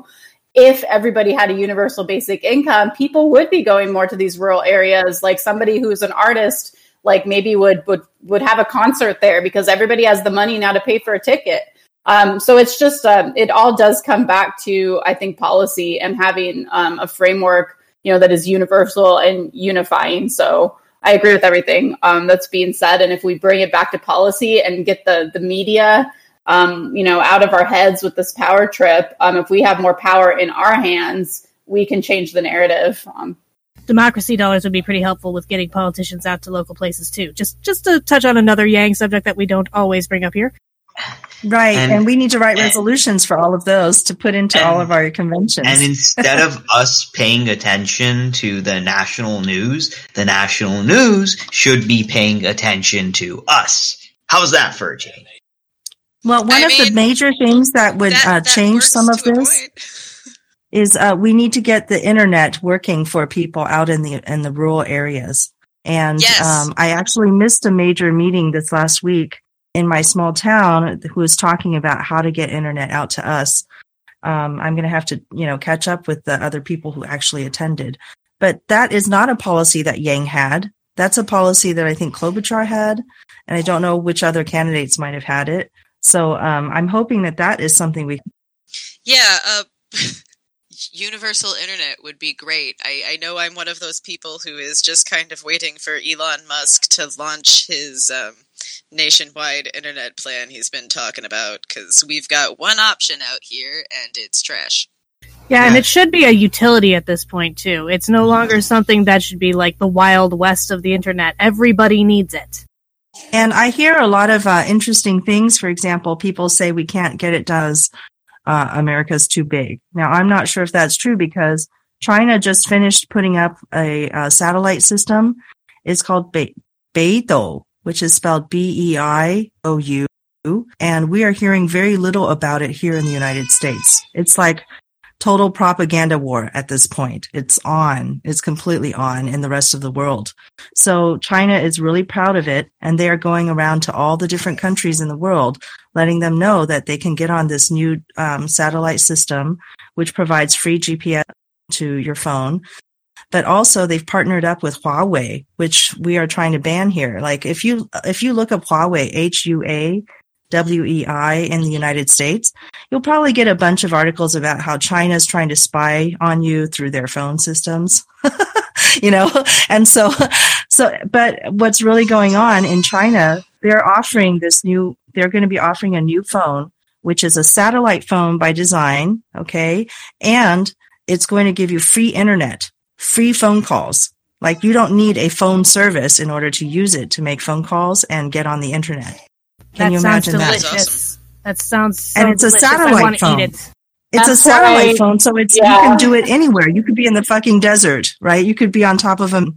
S3: if everybody had a universal basic income, people would be going more to these rural areas. Like somebody who's an artist, like maybe would would would have a concert there because everybody has the money now to pay for a ticket. Um, so it's just um, it all does come back to I think policy and having um, a framework you know that is universal and unifying. So I agree with everything um, that's being said, and if we bring it back to policy and get the the media um, you know, out of our heads with this power trip. Um, if we have more power in our hands, we can change the narrative. Um,
S1: Democracy dollars would be pretty helpful with getting politicians out to local places too. Just just to touch on another Yang subject that we don't always bring up here.
S6: right. And,
S7: And-
S6: we need to write
S7: and-
S6: resolutions for all of those to put into all of our conventions.
S7: And instead of us paying attention to the national news, the national news should be paying attention to us. How's that for a change?
S6: Well, one
S5: I
S6: of the major things that would
S5: That-
S6: uh, change some of this is uh, we need to get the internet working for people out in the in the rural areas. And
S5: Yes.
S6: um, I actually missed a major meeting this last week in my small town who was talking about how to get internet out to us. Um, I'm going to have to, you know, catch up with the other people who actually attended. But that is not a policy that Yang had. That's a policy that I think Klobuchar had, and I don't know which other candidates might have had it. So um, I'm hoping that that is something we
S5: Yeah, uh, universal internet would be great. I, I know I'm one of those people who is just kind of waiting for Elon Musk to launch his um, nationwide internet plan he's been talking about because we've got one option out here and it's trash.
S1: Yeah, and it should be a utility at this point too. It's no longer something that should be like the wild west of the internet. Everybody needs it.
S6: And I hear a lot of uh, interesting things. For example, people say we can't get it done uh, America's too big. Now, I'm not sure if that's true because China just finished putting up a, uh satellite system. It's called Be- Beidou, which is spelled B-E-I-O-U. And we are hearing very little about it here in the United States. It's like total propaganda war at this point. It's on. It's completely on in the rest of the world. So China is really proud of it, and they are going around to all the different countries in the world, letting them know that they can get on this new um, satellite system, which provides free GPS to your phone. But also, they've partnered up with Huawei, which we are trying to ban here. Like if you if you look up Huawei, H U A W E I in the United States, you'll probably get a bunch of articles about how China is trying to spy on you through their phone systems. you know, and so, so, but what's really going on in China, they're offering this new, they're going to be offering a new phone, which is a satellite phone by design. Okay. And it's going to give you free internet, free phone calls. Like you don't need a phone service in order to use it to make phone calls and get on the internet. Can
S1: that
S6: you
S1: sounds
S6: imagine that?
S1: delicious. That sounds so
S6: And it's a
S1: delicious. I
S6: satellite phone.
S1: it.
S6: It's
S3: That's
S6: a satellite
S3: why-
S6: phone, so it's you can do it anywhere. You could be in the fucking desert, right? You could be on top of them.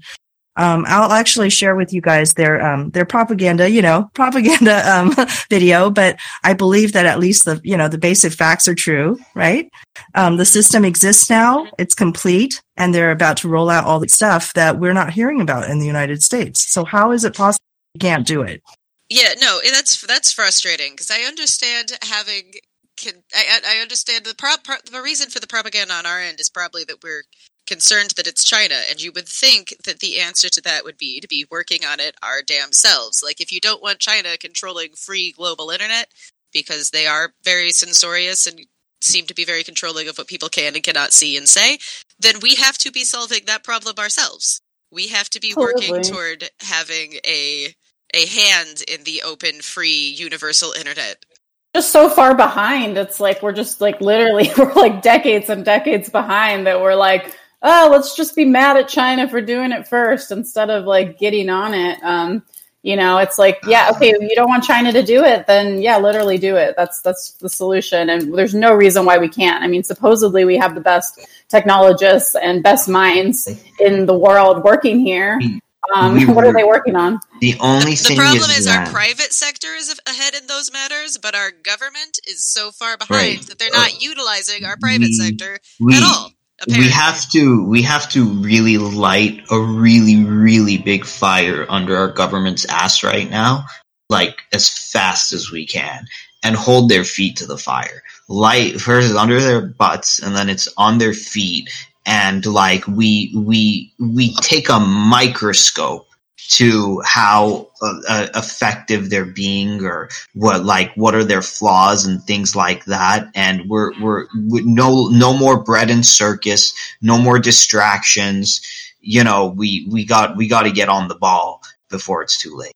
S6: Um, I'll actually share with you guys their um, their propaganda, you know, propaganda um, video. But I believe that at least the you know the basic facts are true, right? Um, the system exists now; it's complete, and they're about to roll out all the stuff that we're not hearing about in the United States. So how is it possible we can't do it?
S5: Yeah, no, eh, that's that's frustrating because I understand having. Can, I, I understand the pro, pro, the reason for the propaganda on our end is probably that we're concerned that it's China, and you would think that the answer to that would be to be working on it our damn selves. Like if you don't want China controlling free global internet because they are very censorious and seem to be very controlling of what people can and cannot see and say, then we have to be solving that problem ourselves. We have to be working toward having a a hand in the open, free, universal internet.
S3: just so far behind. It's like we're just like literally we're like decades and decades behind that we're like, oh, let's just be mad at China for doing it first instead of like getting on it. Um, you know, it's like, yeah, okay, you don't want China to do it, then yeah, literally do it. That's that's the solution, and there's no reason why we can't. I mean, supposedly we have the best technologists and best minds in the world working here. Um,
S7: We
S3: what are they working on?
S7: The only
S5: The
S7: thing
S5: problem is,
S7: is,
S5: our private sector is ahead in those matters, but our government is so far behind
S7: Right.
S5: that they're not utilizing our private
S7: We-
S5: sector
S7: we
S5: at all. Apparently.
S7: we have to we have to really light a really really big fire under our government's ass right now, like as fast as we can, and hold their feet to the fire. Light first is under their butts, and then it's on their feet, and like we we we take a microscope to how uh, uh, effective they're being or what like what are their flaws and things like that. And we're we're we, no no more bread and circus no more distractions. You know we we got we got to get on the ball before it's too late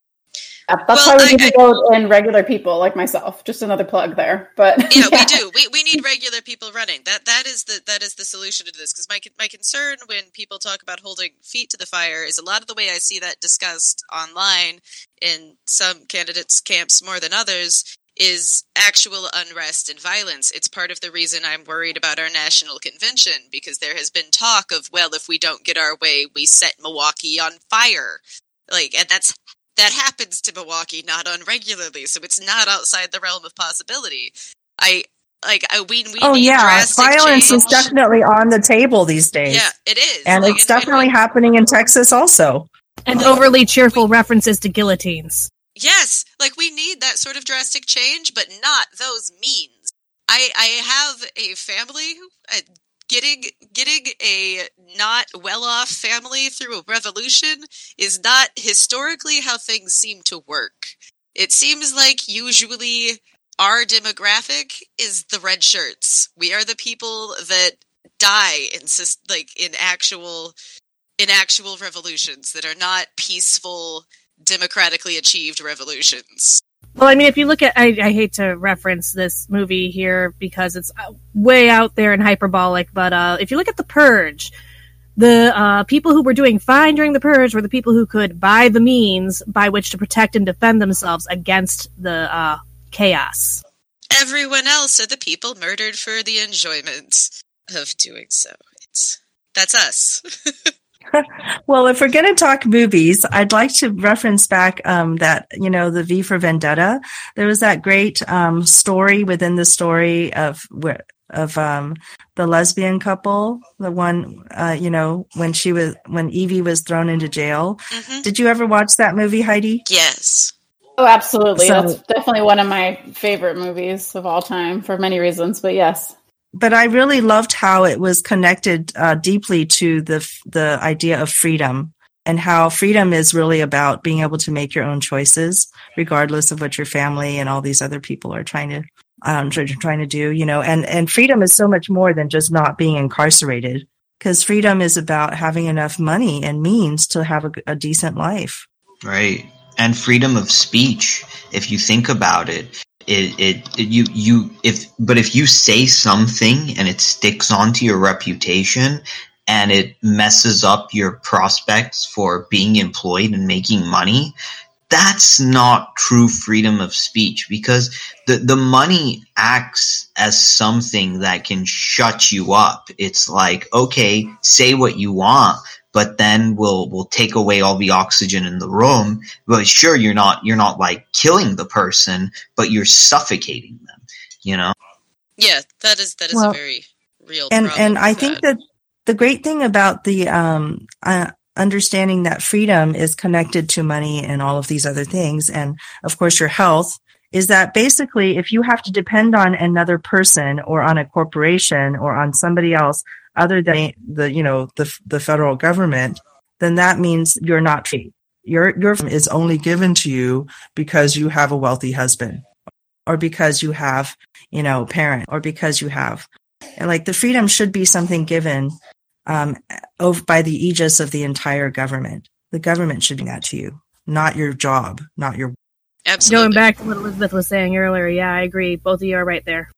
S3: That's
S5: Well,
S3: why we
S5: I-
S3: need to vote in regular people like myself. Just another plug there, but
S5: yeah, we do. We, we need regular people running. That that is the that is the solution to this. Because my my concern when people talk about holding feet to the fire is a lot of the way I see that discussed online in some candidates' camps more than others is actual unrest and violence. It's part of the reason I'm worried about our national convention because there has been talk of well, if we don't get our way, we set Milwaukee on fire. Like, and that's that happens to Milwaukee not unregularly, so it's not outside the realm of possibility. I like I, we we
S6: oh
S5: need
S6: yeah,
S5: drastic
S6: violence is definitely on the table these days.
S5: yeah, it is,
S6: and
S5: Like,
S6: it's definitely happening in Texas also.
S1: And overly cheerful references to guillotines.
S5: Yes, like we need that sort of drastic change, but not those means. I I have a family uh, getting getting a not well off family through a revolution is not historically how things seem to work. It seems like usually our demographic is the red shirts. We are the people that die in like in actual in actual revolutions that are not peaceful democratically achieved revolutions.
S1: Well, I mean, if you look at, I, I hate to reference this movie here because it's uh, way out there and hyperbolic, but uh, if you look at The Purge, the uh, people who were doing fine during The Purge were the people who could buy the means by which to protect and defend themselves against the uh, chaos.
S5: Everyone else are the people murdered for the enjoyment of doing so. It's that's us.
S6: Well, if we're going to talk movies, I'd like to reference back um, that you know the V for Vendetta. There was that great um, story within the story of where of um, the lesbian couple, the one uh, you know when she was when Evey was thrown into jail.
S5: Mhm.
S6: Did you ever watch that movie, Heidi?
S5: Yes.
S3: Oh, absolutely.
S6: So-
S3: That's definitely one of my favorite movies of all time for many reasons. But yes,
S6: but I really loved how it was connected uh, deeply to the the idea of freedom and how freedom is really about being able to make your own choices, regardless of what your family and all these other people are trying to um, trying to do. You know, and and freedom is so much more than just not being incarcerated, because freedom is about having enough money and means to have a, a decent life.
S4: Right. And freedom of speech. If you think about it, it, it, it- you, you, if, but if you say something and it sticks onto your reputation and it messes up your prospects for being employed and making money, that's not true freedom of speech because the, the money acts as something that can shut you up. It's like, okay, say what you want, but then we'll we'll take away all the oxygen in the room. But sure, you're not you're not like killing the person, but you're suffocating them. You know.
S5: Yeah, that is that is
S6: Well,
S5: a very real
S6: and
S5: problem
S6: and I
S5: with
S6: think that the great thing about the um, uh, understanding that freedom is connected to money and all of these other things, and of course your health, is that basically if you have to depend on another person or on a corporation or on somebody else other than the you know the the federal government, then that means you're not free. Your your is only given to you because you have a wealthy husband, or because you have you know parent, or because you have and like the freedom should be something given um, over by the aegis of the entire government. The government should be that to you, not your job, not your.
S5: absolutely.
S1: Going back to what Elizabeth was saying earlier, yeah, I agree. Both of you are right there.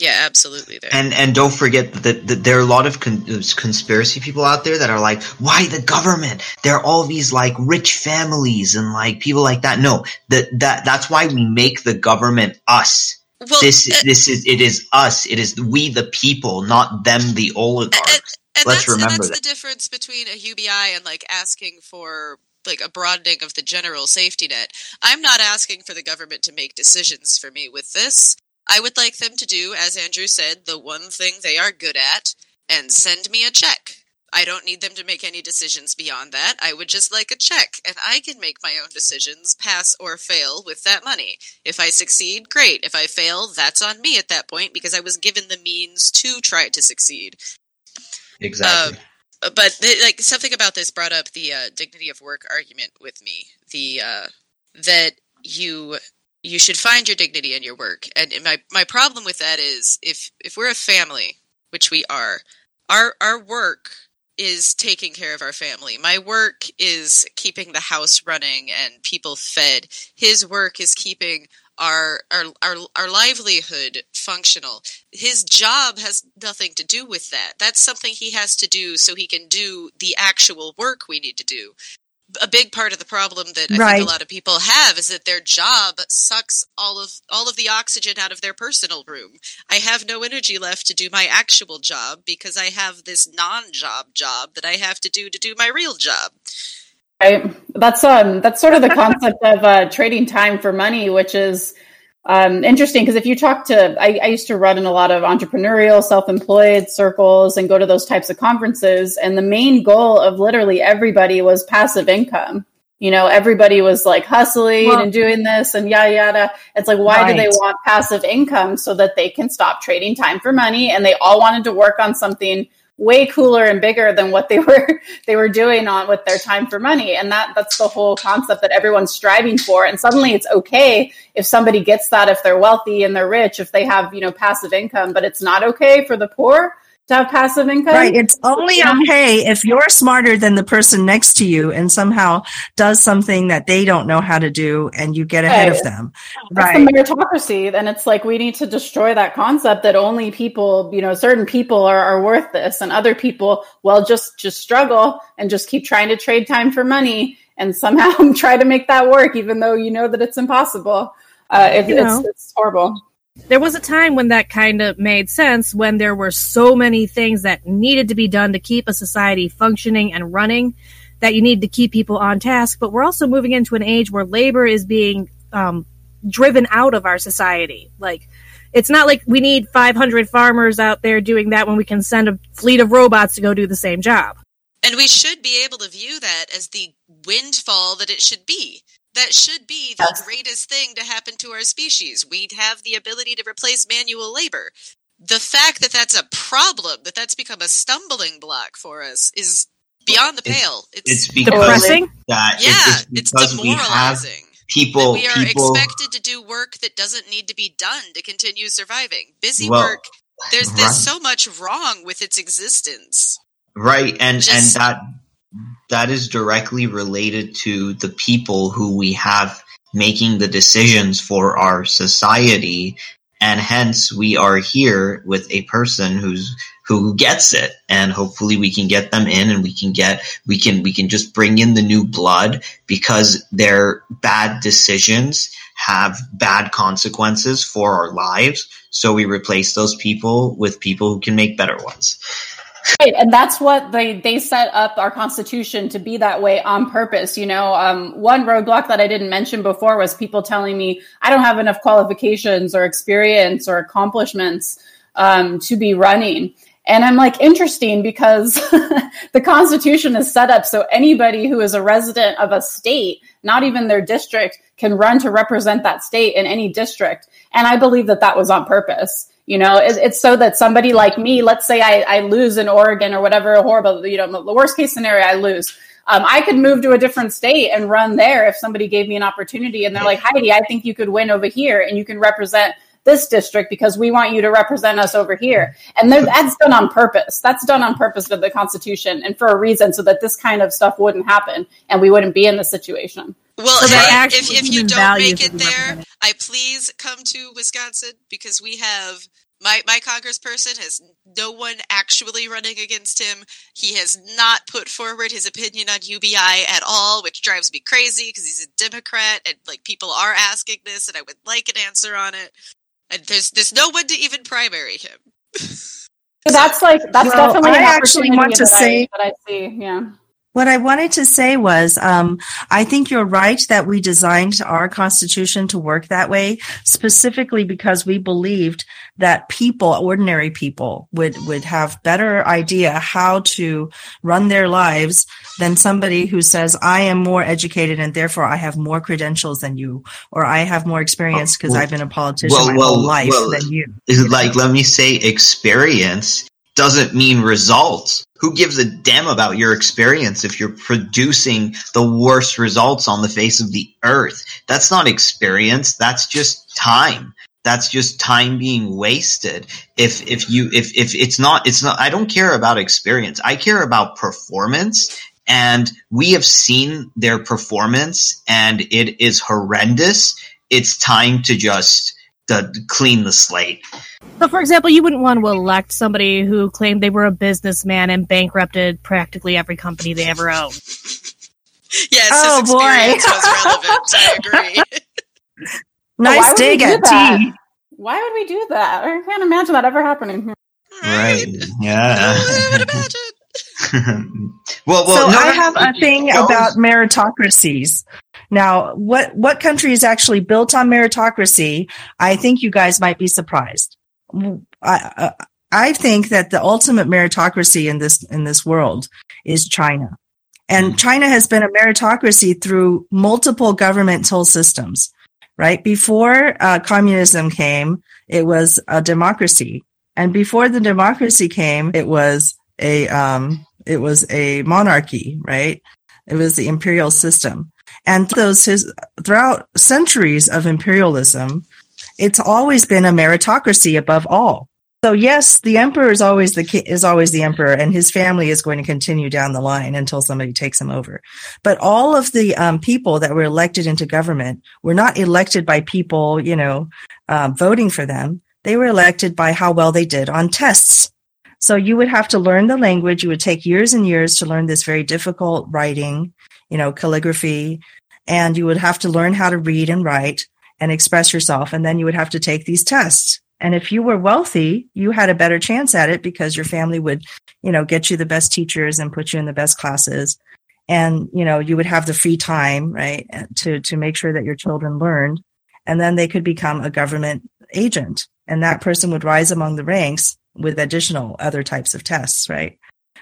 S5: Yeah, absolutely. There.
S4: And and don't forget that, that there are a lot of con- conspiracy people out there that are like, why the government? There are all these like rich families and like people like that. No, that that that's why we make the government us.
S5: well,
S4: this
S5: uh,
S4: this is it is us. It is we the people, not them the oligarchs.
S5: and
S4: Let's
S5: that's, and
S4: remember
S5: that's
S4: that.
S5: the difference between a UBI and like asking for like a broadening of the general safety net. I'm not asking for the government to make decisions for me with this. I would like them to do, as Andrew said, the one thing they are good at and send me a check. I don't need them to make any decisions beyond that. I would just like a check, and I can make my own decisions, pass or fail, with that money. If I succeed, great. If I fail, that's on me at that point because I was given the means to try to succeed
S4: Exactly.
S5: but th- like something about this brought up the uh, dignity of work argument with me the uh, that you you should find your dignity in your work and my my problem with that is if if we're a family which we are our our work is taking care of our family my work is keeping the house running and people fed his work is keeping our our our, our livelihood functional his job has nothing to do with that. That's something he has to do so he can do the actual work we need to do. A big part of the problem that I
S6: Right.
S5: think a lot of people have is that their job sucks all of all of the oxygen out of their personal room. I have no energy left to do my actual job because I have this non-job job that I have to do to do my real job.
S3: Right. That's um that's sort of the concept of uh, trading time for money, which is um, interesting because if you talk to, I, I, used to run in a lot of entrepreneurial, self-employed circles and go to those types of conferences, and the main goal of literally everybody was passive income. You know, everybody was like hustling well, and doing this and yada yada. It's like, why right. do they want passive income so that they can stop trading time for money? And they all wanted to work on something way cooler and bigger than what they were they were doing on with their time for money. And that that's the whole concept that everyone's striving for. And suddenly it's okay if somebody gets that if they're wealthy and they're rich if they have you know passive income but it's not okay for the poor to have passive income.
S6: Right. It's only okay if you're smarter than the person next to you and somehow does something that they don't know how to do and you get ahead right. of them.
S3: Right. the meritocracy. And it's like we need to destroy that concept that only people, you know, certain people are, are worth this and other people, well, just just struggle and just keep trying to trade time for money and somehow try to make that work, even though you know that it's impossible. Uh, it, it's, it's horrible
S1: there was a time when that kind of made sense when there were so many things that needed to be done to keep a society functioning and running that you need to keep people on task. But we're also moving into an age where labor is being um, driven out of our society. Like, it's not like we need 500 farmers out there doing that when we can send a fleet of robots to go do the same job.
S5: And we should be able to view that as the windfall that it should be. That should be the yes. greatest thing to happen to our species. We'd have the ability to replace manual labor. The fact that that's a problem, that that's become a stumbling block for us, is beyond the pale.
S4: It's, it's because depressing. That
S5: yeah, it's, it's demoralizing.
S4: People,
S5: we are
S4: people,
S5: expected to do work that doesn't need to be done to continue surviving. Busy well, work. There's right. so much wrong with its existence.
S4: Right, and Just, and that that is directly related to the people who we have making the decisions for our society. And hence we are here with a person who's who gets it. And hopefully we can get them in and we can get we can we can just bring in the new blood because their bad decisions have bad consequences for our lives. So we replace those people with people who can make better ones
S3: Right, and that's what they they set up our constitution to be that way on purpose. You know, um, one roadblock that I didn't mention before was people telling me I don't have enough qualifications or experience or accomplishments um, to be running. And I'm like, interesting because the Constitution is set up so anybody who is a resident of a state, not even their district, can run to represent that state in any district. And I believe that that was on purpose. You know, it, it's so that somebody like me, let's say I, I lose in Oregon or whatever horrible, you know, the worst case scenario, I lose. Um, I could move to a different state and run there if somebody gave me an opportunity and they're like, Heidi, I think you could win over here and you can represent this district because we want you to represent us over here. And that's done on purpose. That's done on purpose for the Constitution and for a reason so that this kind of stuff wouldn't happen and we wouldn't be in this situation.
S5: Well, so if, if you don't make it there, I please come to Wisconsin because we have my my congressperson has no one actually running against him. He has not put forward his opinion on UBI at all, which drives me crazy because he's a Democrat and like people are asking this, and I would like an answer on it. And there's there's no one to even primary him.
S3: so that's like that's well, definitely I actually want to say that I see. Yeah.
S6: What I wanted to say was, um, I think you're right that we designed our constitution to work that way, specifically because we believed that people, ordinary people, would would have better idea how to run their lives than somebody who says, "I am more educated and therefore I have more credentials than you," or "I have more experience because well, I've been a politician well, my well, whole life than you."
S4: Like, let me say, experience doesn't mean results. Who gives a damn about your experience if you're producing the worst results on the face of the earth? That's not experience. That's just time. That's just time being wasted. If, if you, if, if it's not, it's not, I don't care about experience. I care about performance and we have seen their performance and it is horrendous. It's time to just to clean the slate.
S1: So, for example, you wouldn't want to elect somebody who claimed they were a businessman and bankrupted practically every company they ever owned.
S5: yes, oh, his boy. was relevant. I agree.
S6: nice dig at T.
S3: Why would we do that? I can't imagine that ever happening.
S4: Right. Yeah. Well, well,
S6: so
S4: no,
S6: I have a thing about meritocracies. Now, what what country is actually built on meritocracy? I think you guys might be surprised. I I think that the ultimate meritocracy in this in this world is China, and China has been a meritocracy through multiple governmental systems. Right before uh, communism came, it was a democracy, and before the democracy came, it was a um, it was a monarchy. Right, it was the imperial system, and those his, throughout centuries of imperialism, it's always been a meritocracy above all. So yes, the emperor is always the ki- is always the emperor, and his family is going to continue down the line until somebody takes him over. But all of the um, people that were elected into government were not elected by people, you know, uh, voting for them. They were elected by how well they did on tests. So you would have to learn the language. You would take years and years to learn this very difficult writing, you know, calligraphy, and you would have to learn how to read and write and express yourself. And then you would have to take these tests. And if you were wealthy, you had a better chance at it because your family would, you know, get you the best teachers and put you in the best classes. And, you know, you would have the free time, right, to, to make sure that your children learned. And then they could become a government agent. And that person would rise among the ranks with additional other types of tests, right?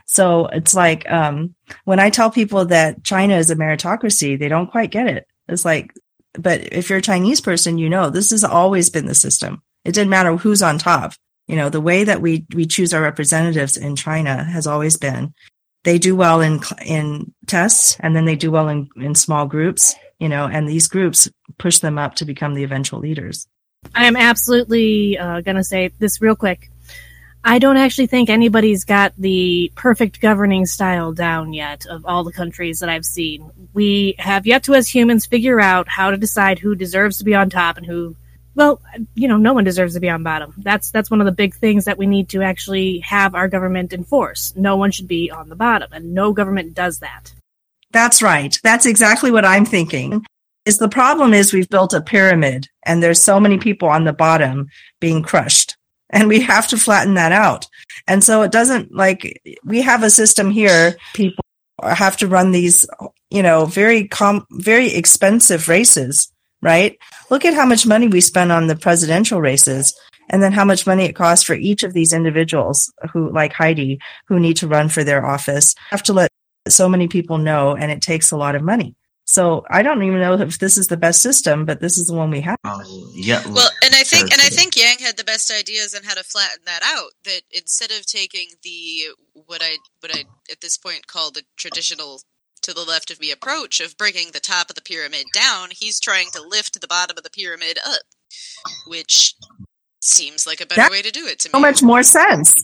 S6: So it's like, um, when I tell people that China is a meritocracy, they don't quite get it. It's like, but if you're a Chinese person, you know, this has always been the system. It didn't matter who's on top. You know, the way that we, we choose our representatives in China has always been they do well in, in tests and then they do well in, in small groups, you know, and these groups push them up to become the eventual leaders.
S1: I am absolutely uh, going to say this real quick. I don't actually think anybody's got the perfect governing style down yet of all the countries that I've seen. We have yet to, as humans, figure out how to decide who deserves to be on top and who, well, you know, no one deserves to be on bottom. That's that's one of the big things that we need to actually have our government enforce. No one should be on the bottom, and no government does that.
S6: That's right. That's exactly what I'm thinking. Is the problem is we've built a pyramid and there's so many people on the bottom being crushed and we have to flatten that out. And so it doesn't like we have a system here. People have to run these, you know, very com, very expensive races, right? Look at how much money we spend on the presidential races and then how much money it costs for each of these individuals who like Heidi who need to run for their office. Have to let so many people know and it takes a lot of money. So I don't even know if this is the best system, but this is the one we have.
S4: Oh, yeah.
S5: Well, and I think and I think Yang had the best ideas on how to flatten that out. That instead of taking the what I what I at this point call the traditional to the left of me approach of bringing the top of the pyramid down, he's trying to lift the bottom of the pyramid up, which seems like a better
S6: That-
S5: way to do it to
S6: So
S5: me.
S6: much more sense.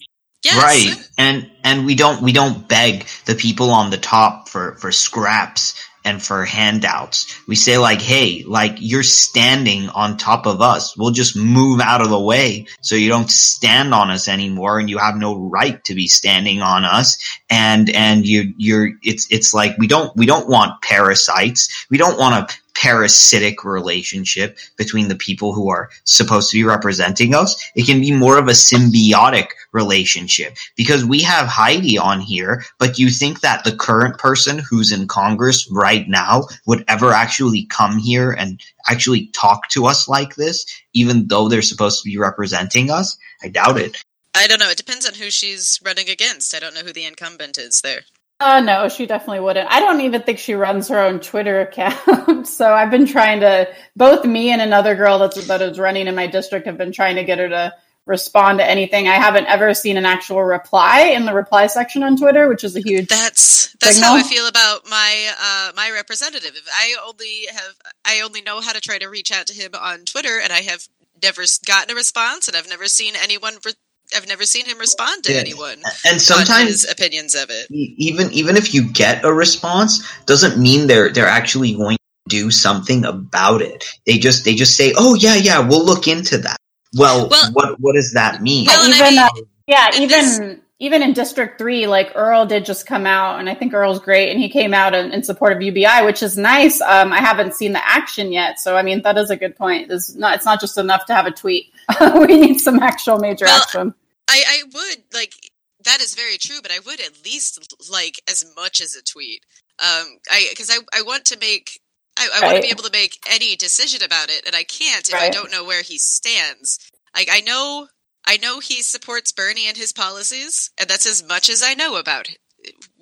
S5: Yes.
S4: Right. And and we don't we don't beg the people on the top for for scraps and for handouts. We say like, "Hey, like you're standing on top of us. We'll just move out of the way so you don't stand on us anymore and you have no right to be standing on us." And and you you're it's it's like we don't we don't want parasites. We don't want a parasitic relationship between the people who are supposed to be representing us. It can be more of a symbiotic relationship because we have Heidi on here, but you think that the current person who's in Congress right now would ever actually come here and actually talk to us like this, even though they're supposed to be representing us? I doubt it.
S5: I don't know. It depends on who she's running against. I don't know who the incumbent is there.
S3: Uh, no, she definitely wouldn't. I don't even think she runs her own Twitter account. so I've been trying to, both me and another girl that's, that is running in my district have been trying to get her to respond to anything. I haven't ever seen an actual reply in the reply section on Twitter, which is a huge.
S5: That's that's
S3: Signal?
S5: how I feel about my uh, my representative. I only have I only know how to try to reach out to him on Twitter, and I have never gotten a response, and I've never seen anyone. Re- I've never seen him respond to
S4: Yeah.
S5: anyone
S4: And
S5: on
S4: sometimes
S5: his opinions of it.
S4: even even if you get a response doesn't mean they're they're actually going to do something about it they just they just say oh yeah yeah we'll look into that well,
S5: Well-
S4: what what does that mean
S5: Well, and I mean,
S3: uh, yeah,
S5: and
S3: even even in District Three, like Earl did just come out, and I think Earl's great, and he came out in, in support of UBI, which is nice. Um, I haven't seen the action yet, so I mean that is a good point. It's not it's not just enough to have a tweet. we need some actual major
S5: Well,
S3: action.
S5: I, I would like that is very true, but I would at least like as much as a tweet. Um, I because I I want to make I, I want to be able to make any decision about it, and I can't if I don't know where he stands. Like I know I know he supports Bernie and his policies, and that's as much as I know about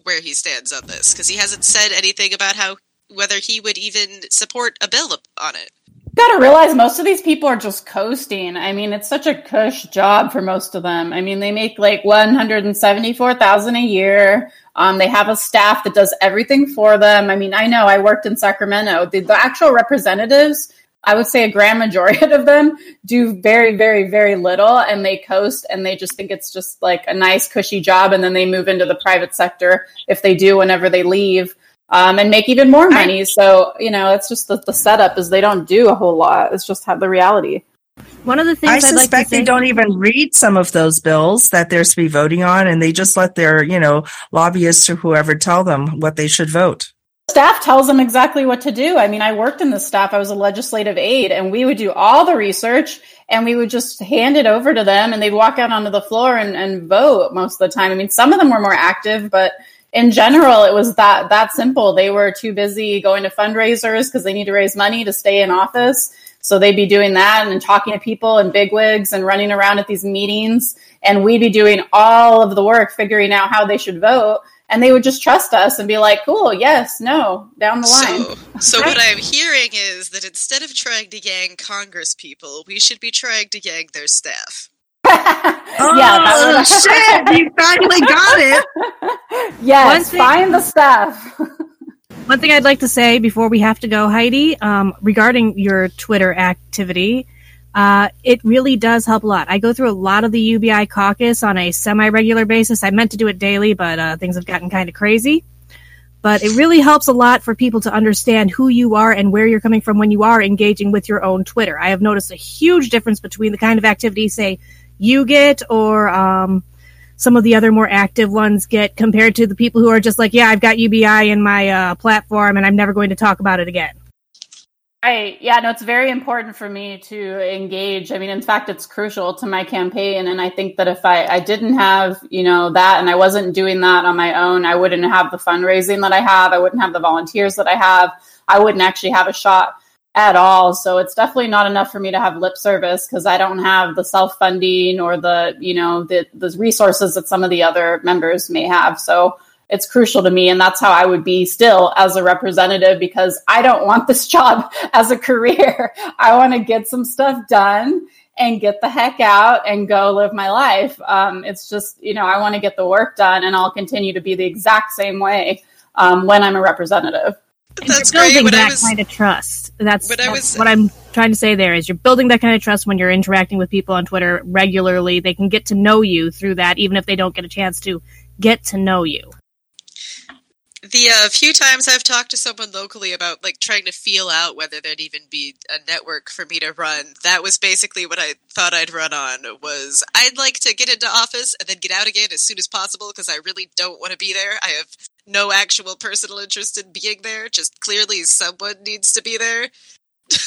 S5: where he stands on this because he hasn't said anything about how whether he would even support a bill on it.
S3: Got to realize most of these people are just coasting. I mean, it's such a cush job for most of them. I mean, they make like one hundred and seventy-four thousand a year. Um, they have a staff that does everything for them. I mean, I know I worked in Sacramento. The, the actual representatives, I would say a grand majority of them do very, very, very little, and they coast and they just think it's just like a nice, cushy job, and then they move into the private sector if they do whenever they leave um, and make even more money. So you know, it's just the, the setup is they don't do a whole lot. It's just have the reality.
S1: One of the things I'd like to
S6: suspect
S1: say,
S6: they don't even read some of those bills that they're to be voting on, and they just let their, you know, lobbyists or whoever tell them what they should vote.
S3: Staff tells them exactly what to do. I mean, I worked in the staff. I was a legislative aide, and we would do all the research, and we would just hand it over to them, and they'd walk out onto the floor and, and vote most of the time. I mean, some of them were more active, but in general, it was that that simple. They were too busy going to fundraisers because they need to raise money to stay in office. So they'd be doing that and talking to people and bigwigs and running around at these meetings. And we'd be doing all of the work, figuring out how they should vote. And they would just trust us and be like, cool, yes, no, down the line.
S5: So, so what I'm hearing is that instead of trying to yang Congress people, we should be trying to yang their staff.
S6: Oh,
S3: yeah, that would-
S6: shit! You finally got it.
S3: Yes,
S1: thing-
S3: find the staff.
S1: One thing I'd like to say before we have to go, Heidi, um, regarding your Twitter activity, uh, it really does help a lot. I go through a lot of the UBI caucus on a semi regular basis. I meant to do it daily, but uh, things have gotten kind of crazy. But it really helps a lot for people to understand who you are and where you're coming from when you are engaging with your own Twitter. I have noticed a huge difference between the kind of activity, say, you get or um, some of the other more active ones get compared to the people who are just like, yeah, I've got UBI in my uh, platform and I'm never going to talk about it again.
S3: Right. Yeah, no, it's very important for me to engage. I mean, in fact, it's crucial to my campaign. And I think that if I, I didn't have, you know, that and I wasn't doing that on my own, I wouldn't have the fundraising that I have. I wouldn't have the volunteers that I have. I wouldn't actually have a shot at all. So it's definitely not enough for me to have lip service because I don't have the self funding or the, you know, the, the resources that some of the other members may have. So it's crucial to me. And that's how I would be still as a representative because I don't want this job as a career. I want to get some stuff done and get the heck out and go live my life. Um, it's just, you know, I want to get the work done and I'll continue to be the exact same way um, when I'm a representative.
S5: That's
S1: you're
S5: great.
S1: building
S5: When
S1: that
S5: was
S1: kind of trust. That's,
S5: when
S1: that's
S5: was-
S1: what I'm trying to say there is you're building that kind of trust when you're interacting with people on Twitter regularly. They can get to know you through that, even if they don't get a chance to get to know you.
S5: the uh, few times I've talked to someone locally about like trying to feel out whether there'd even be a network for me to run, that was basically what I thought I'd run on. Was I'd like to get into office and then get out again as soon as possible because I really don't want to be there. I have no actual personal interest in being there. Just clearly someone needs to be there.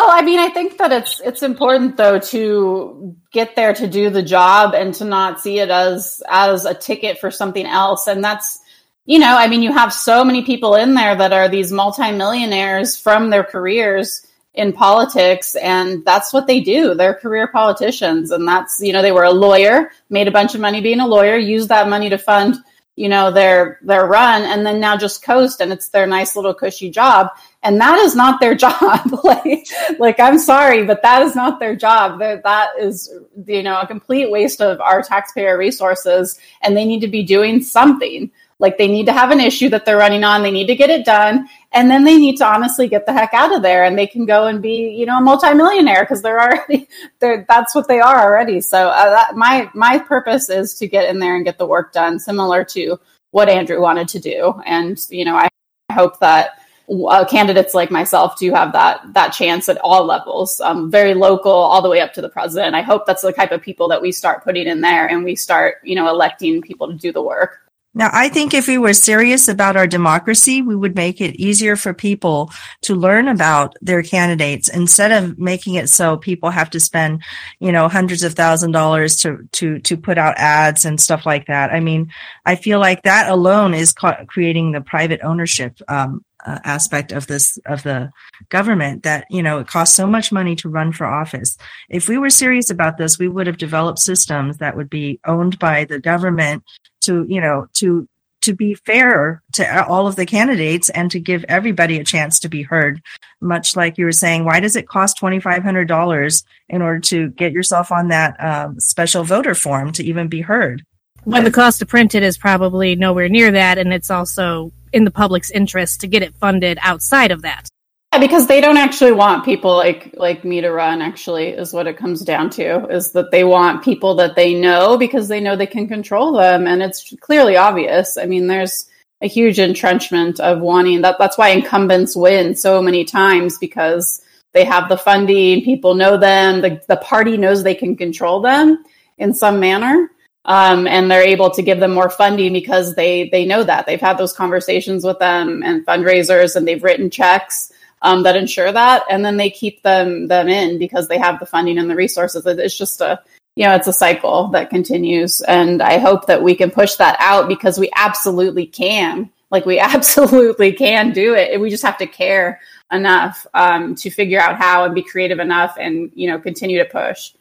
S3: Well, I mean, I think that it's it's important though to get there to do the job and to not see it as as a ticket for something else. And that's you know, I mean, you have so many people in there that are these multimillionaires from their careers in politics, and that's what they do. They're career politicians, and that's you know, they were a lawyer, made a bunch of money being a lawyer, used that money to fund you know their their run and then now just coast and it's their nice little cushy job. And that is not their job. Like like i'm sorry but that is not their job. That that is you know a complete waste of our taxpayer resources and they need to be doing something like they need to have an issue that they're running on. They need to get it done. And then they need to honestly get the heck out of there and they can go and be you know a multimillionaire because they're already they're that's what they are already. So uh, that, my my purpose is to get in there and get the work done similar to what andrew wanted to do. And you know i hope that uh, candidates like myself do have that that chance at all levels um, very local all the way up to the president. I hope that's the type of people that we start putting in there and we start you know electing people to do the work
S6: Now, I think if we were serious about our democracy, we would make it easier for people to learn about their candidates instead of making it so people have to spend, you know, hundreds of thousand dollars to, to, to put out ads and stuff like that. I mean, I feel like that alone is ca- creating the private ownership, um, uh, aspect of this of the government that you know it costs so much money to run for office. If we were serious about this we would have developed systems that would be owned by the government to you know to to be fair to all of the candidates and to give everybody a chance to be heard. Much like you were saying why does it cost $2500 in order to get yourself on that um, special voter form to even be heard?
S1: When the cost to print it is probably nowhere near that and it's also in the public's interest to get it funded outside of that.
S3: Yeah, because they don't actually want people like like me to run. Actually, is what it comes down to. Is that they want people that they know because they know they can control them, and it's clearly obvious. I mean, there's a huge entrenchment of wanting that. That's why incumbents win so many times because they have the funding. People know them. The the party knows they can control them in some manner um, and they're able to give them more funding because they they know that. They've had those conversations with them and fundraisers and they've written checks um, that ensure that and then they keep them them in because they have the funding and the resources. It's just a you know it's a cycle that continues and i hope that we can push that out because we absolutely can. Like we absolutely can do it. We just have to care enough um, to figure out how and be creative enough and you know continue to push.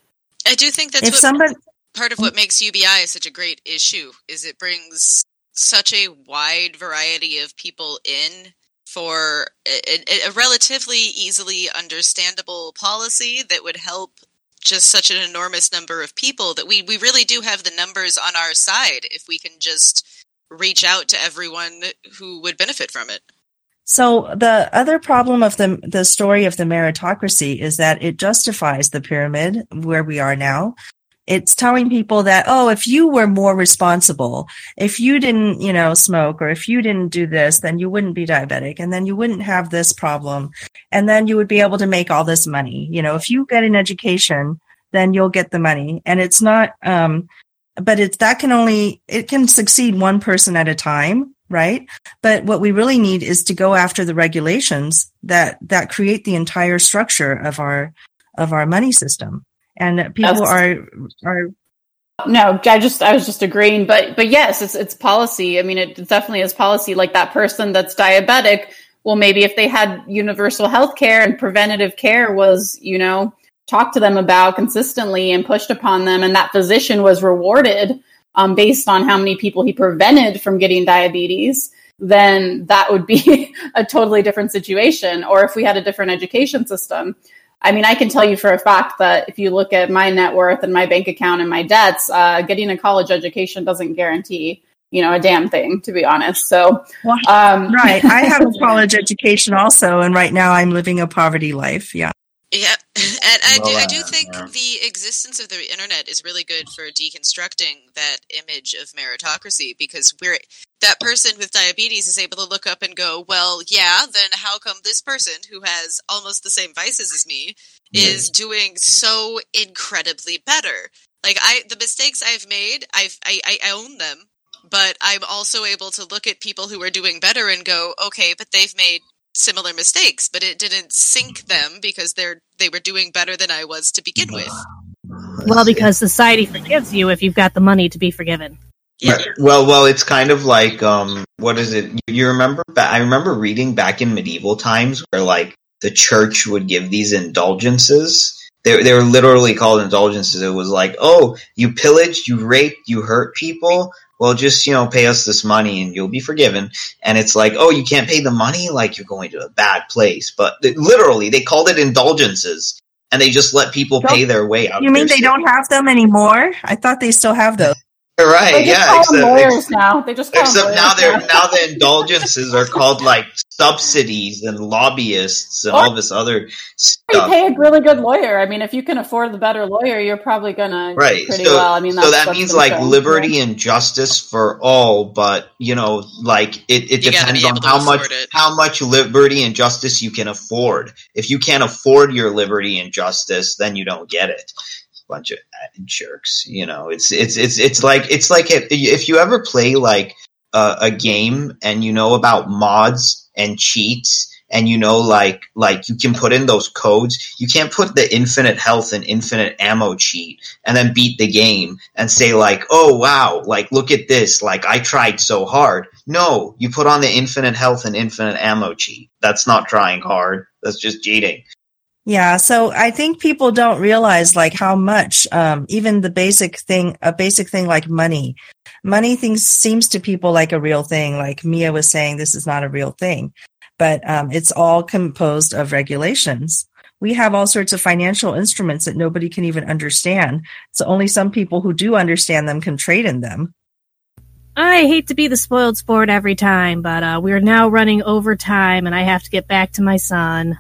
S5: I do think that's
S6: if
S5: what
S6: somebody
S5: part of what makes UBI such a great issue is it brings such a wide variety of people in for a, a, relatively easily understandable policy that would help just such an enormous number of people that we, we really do have the numbers on our side if we can just reach out to everyone who would benefit from it.
S6: So the other problem of the the story of the meritocracy is that it justifies the pyramid where we are now it's telling people that, oh, if you were more responsible, if you didn't, you know, smoke or if you didn't do this, then you wouldn't be diabetic and then you wouldn't have this problem. And then you would be able to make all this money. You know, if you get an education, then you'll get the money. And it's not, um, but it's that can only, it can succeed one person at a time right but what we really need is to go after the regulations that that create the entire structure of our of our money system and people are are
S3: no i just i was just agreeing but but yes it's it's policy. I mean it definitely is policy. Like that person that's diabetic well maybe if they had universal health care and preventative care was you know talked to them about consistently and pushed upon them and that physician was rewarded um, based on how many people he prevented from getting diabetes then that would be a totally different situation. Or if we had a different education system I mean, I can tell you for a fact that if you look at my net worth and my bank account and my debts, uh, getting a college education doesn't guarantee, you know, a damn thing, to be honest. So,
S6: um, right. I have a college education also, and right now I'm living a poverty life. Yeah.
S5: Yeah, and I do, I do think the existence of the internet is really good for deconstructing that image of meritocracy because we're that person with diabetes is able to look up and go, well, yeah, then how come this person who has almost the same vices as me is doing so incredibly better? Like I, the mistakes I've made, I've I, I own them, but I'm also able to look at people who are doing better and go, okay, but they've made similar mistakes, but it didn't sink them because they're they were doing better than I was to begin with.
S1: Well, because society forgives you if you've got the money to be forgiven.
S4: Yeah. Well, well, it's kind of like um, what is it? You remember? I remember reading back in medieval times where like the church would give these indulgences. They they were literally called indulgences. It was like, oh, you pillaged, you raped, you hurt people well, just, you know, pay us this money and you'll be forgiven. And it's like, oh, you can't pay the money? Like you're going to a bad place. But literally, they called it indulgences and they just let people don't, pay their way out.
S6: You mean they sin. don't have them anymore? I thought they still have those.
S4: Right.
S3: They
S4: just
S3: yeah. Call except, lawyers now. They just
S4: except now they're now the indulgences are called like subsidies and lobbyists and or all this other stuff.
S3: You pay a really good lawyer. I mean, if you can afford the better lawyer, you're probably gonna
S4: right.
S3: pretty
S4: so,
S3: well. I mean,
S4: so that means like liberty yeah. and justice for all, but you know, like it, it depends on how much it. how much liberty and justice you can afford. If you can't afford your liberty and justice, then you don't get it bunch of jerks. You know, it's it's it's it's like it's like if, you ever play like
S7: a game and you know about mods and cheats and you know like like you can put in those codes you can't put the infinite health and infinite ammo cheat and then beat the game and say like oh wow like look at this like i tried so hard. No you put on the infinite health and infinite ammo cheat. That's not trying hard. That's just cheating
S6: Yeah, so I think people don't realize like how much um, even the basic thing, a basic thing like money, money things seems to people like a real thing. Like Mea was saying, this is not a real thing, but um, it's all composed of regulations. We have all sorts of financial instruments that nobody can even understand. So only some people who do understand them can trade in them.
S1: I hate to be the spoiled sport every time, but uh, we're now running overtime, and I have to get back to my son.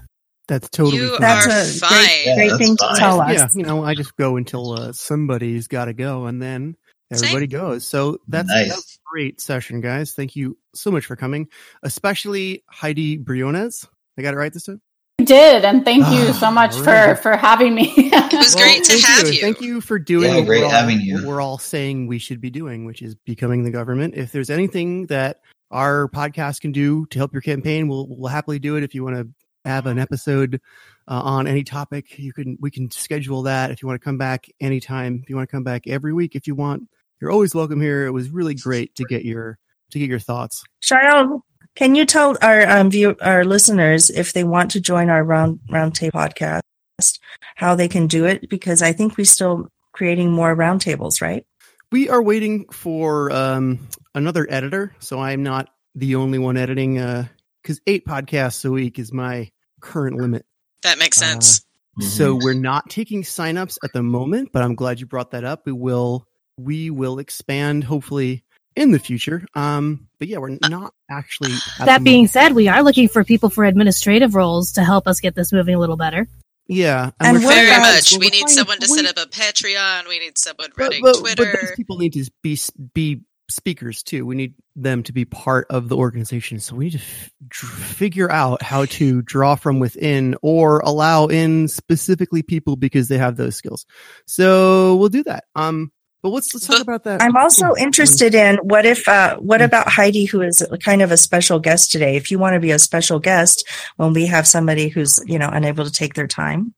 S2: That's totally
S5: You
S2: fine.
S6: That's a
S5: fine.
S6: great,
S7: Yeah,
S6: great
S7: that's
S6: thing to
S7: fine.
S6: tell us.
S2: yeah, you know, I just go until uh, somebody's got to go, and then everybody goes. So that's,
S7: Nice.
S2: that's a great session, guys. Thank you so much for coming, especially Heidi Briones. I got it right this time.
S3: You did, and thank you
S2: Ah,
S3: so much
S2: alright.
S3: for for having me.
S5: It was great to
S2: thank
S5: have you.
S2: Thank you for doing
S7: Yeah, great
S2: we're all-
S7: having you.
S2: what we're all saying we should be doing, which is becoming the government. If there's anything that our podcast can do to help your campaign, we'll we'll happily do it. If you want to have an episode uh, on any topic, you can we can schedule that. If you want to come back anytime, if you want to come back every week, if you want, you're always welcome here. It was really great to get your to get your thoughts.
S6: Sharyl, can you tell our um, view, our listeners if they want to join our round roundtable podcast, how they can do it? Because I think we're still creating more roundtables, right?
S2: We are waiting for um, another editor, so I'm not the only one editing. Uh because eight podcasts a week is my current limit.
S5: That makes
S2: Uh,
S5: sense.
S2: So we're not taking signups at the moment, but I'm glad you brought that up. We will we will expand hopefully in the future. Um, but yeah, we're not actually. at
S1: That
S2: the
S1: being
S2: moment-
S1: said, we are looking for people for administrative roles to help us get this moving a little better.
S2: yeah,
S6: And
S2: we're
S5: Very
S6: about-
S5: much.
S2: we're
S5: We need someone to
S2: we-
S5: set up a Patreon. We need someone running
S2: but, but
S5: Twitter.
S2: those people need to be be speakers too. We need them to be part of the organization. So we need to f- figure out how to draw from within or allow in specifically people because they have those skills. So we'll do that. Um, but let's let's talk about that.
S6: I'm also interested in what if uh, what about Heidi, who is kind of a special guest today? If you want to be a special guest when we have somebody who's you know unable to take their time.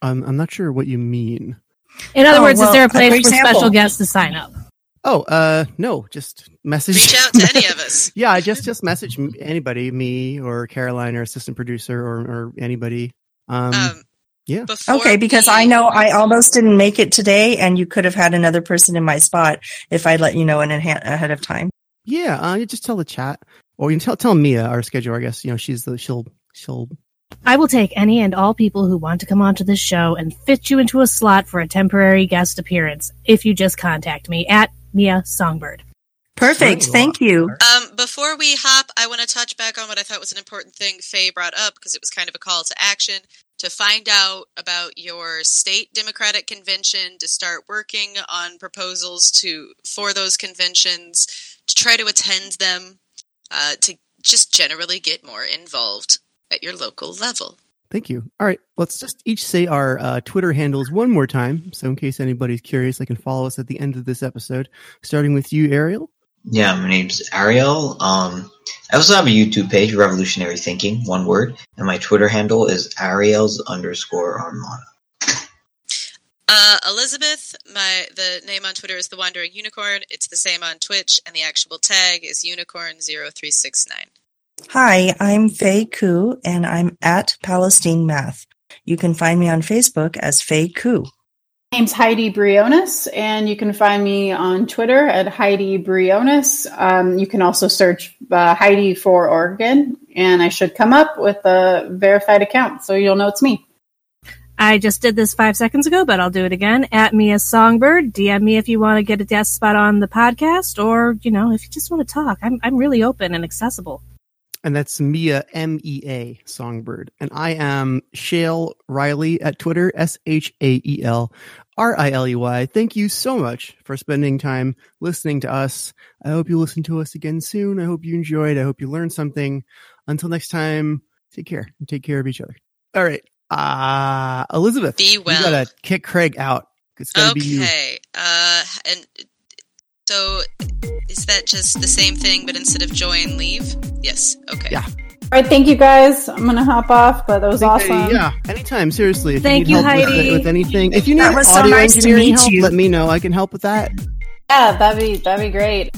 S2: I'm I'm not sure what you mean.
S1: In other
S6: Oh,
S1: words,
S6: well,
S1: is there a place for
S6: example-
S1: special guests to sign up?
S2: Oh, uh, no, just message.
S5: Reach out to any of us.
S2: yeah, I just just message anybody, me or Caroline, or assistant producer, or or anybody. Um,
S5: Um,
S2: yeah.
S6: Okay, because
S5: we-
S6: I know I almost didn't make it today, and you could have had another person in my spot if I let you know in adha- ahead of time.
S2: yeah, uh, you just tell the chat, or you can tell tell Mea our schedule. I guess you know she's the she'll she'll.
S1: I will take any and all people who want to come onto this show and fit you into a slot for a temporary guest appearance if you just contact me at Mea Songbird.
S6: Perfect. Thank you.
S5: Um, before we hop, I want to touch back on what I thought was an important thing Faye brought up because it was kind of a call to action to find out about your state Democratic convention, to start working on proposals to for those conventions, to try to attend them, uh, to just generally get more involved at your local level.
S2: Thank you. All right, let's just each say our uh, Twitter handles one more time, so in case anybody's curious, they can follow us at the end of this episode. Starting with you, Ariel.
S7: Yeah, my name's Ariel. Um, I also have a YouTube page, Revolutionary Thinking, one word, and my Twitter handle is Ariel's underscore Armada.
S5: Uh, Elizabeth, my the name on Twitter is the Wandering Unicorn. It's the same on Twitch, and the actual tag is Unicorn0369.
S6: Hi, I'm Faye Koo, and I'm at Palestine Math. You can find me on Facebook as Faye Koo.
S3: My name's Heidi Briones, and you can find me on Twitter at Heidi Briones. Um, you can also search uh, Heidi for Oregon, and I should come up with a verified account, so you'll know it's me.
S1: I just did this five seconds ago, but I'll do it again. At Mea Songbird. DM me if you want to get a guest spot on the podcast, or you know, if you just want to talk. I'm I'm really open and accessible.
S2: And that's Mea M E A Songbird. And I am Shael Riley at Twitter, S H A E L R I L E Y. Thank you so much for spending time listening to us. I hope you listen to us again soon. I hope you enjoyed. I hope you learned something. Until next time, take care and take care of each other. All right. Uh Elizabeth.
S5: Be well.
S2: You gotta kick Craig out. It's gotta be you.
S5: Okay. Uh, and so Is that just the same thing, but instead of join, leave? Yes. Okay.
S2: Yeah.
S3: All right, thank you guys. I'm gonna hop off, but that was awesome.
S2: Yeah, anytime. Seriously, if
S1: Thank
S2: you,
S1: you,
S2: need help with,
S1: Heidi.
S2: with anything, if you need
S6: That was so
S2: audio
S6: nice
S2: engineering help,
S6: you.
S2: let me know. I can help with that.
S3: Yeah, that'd be that'd be great.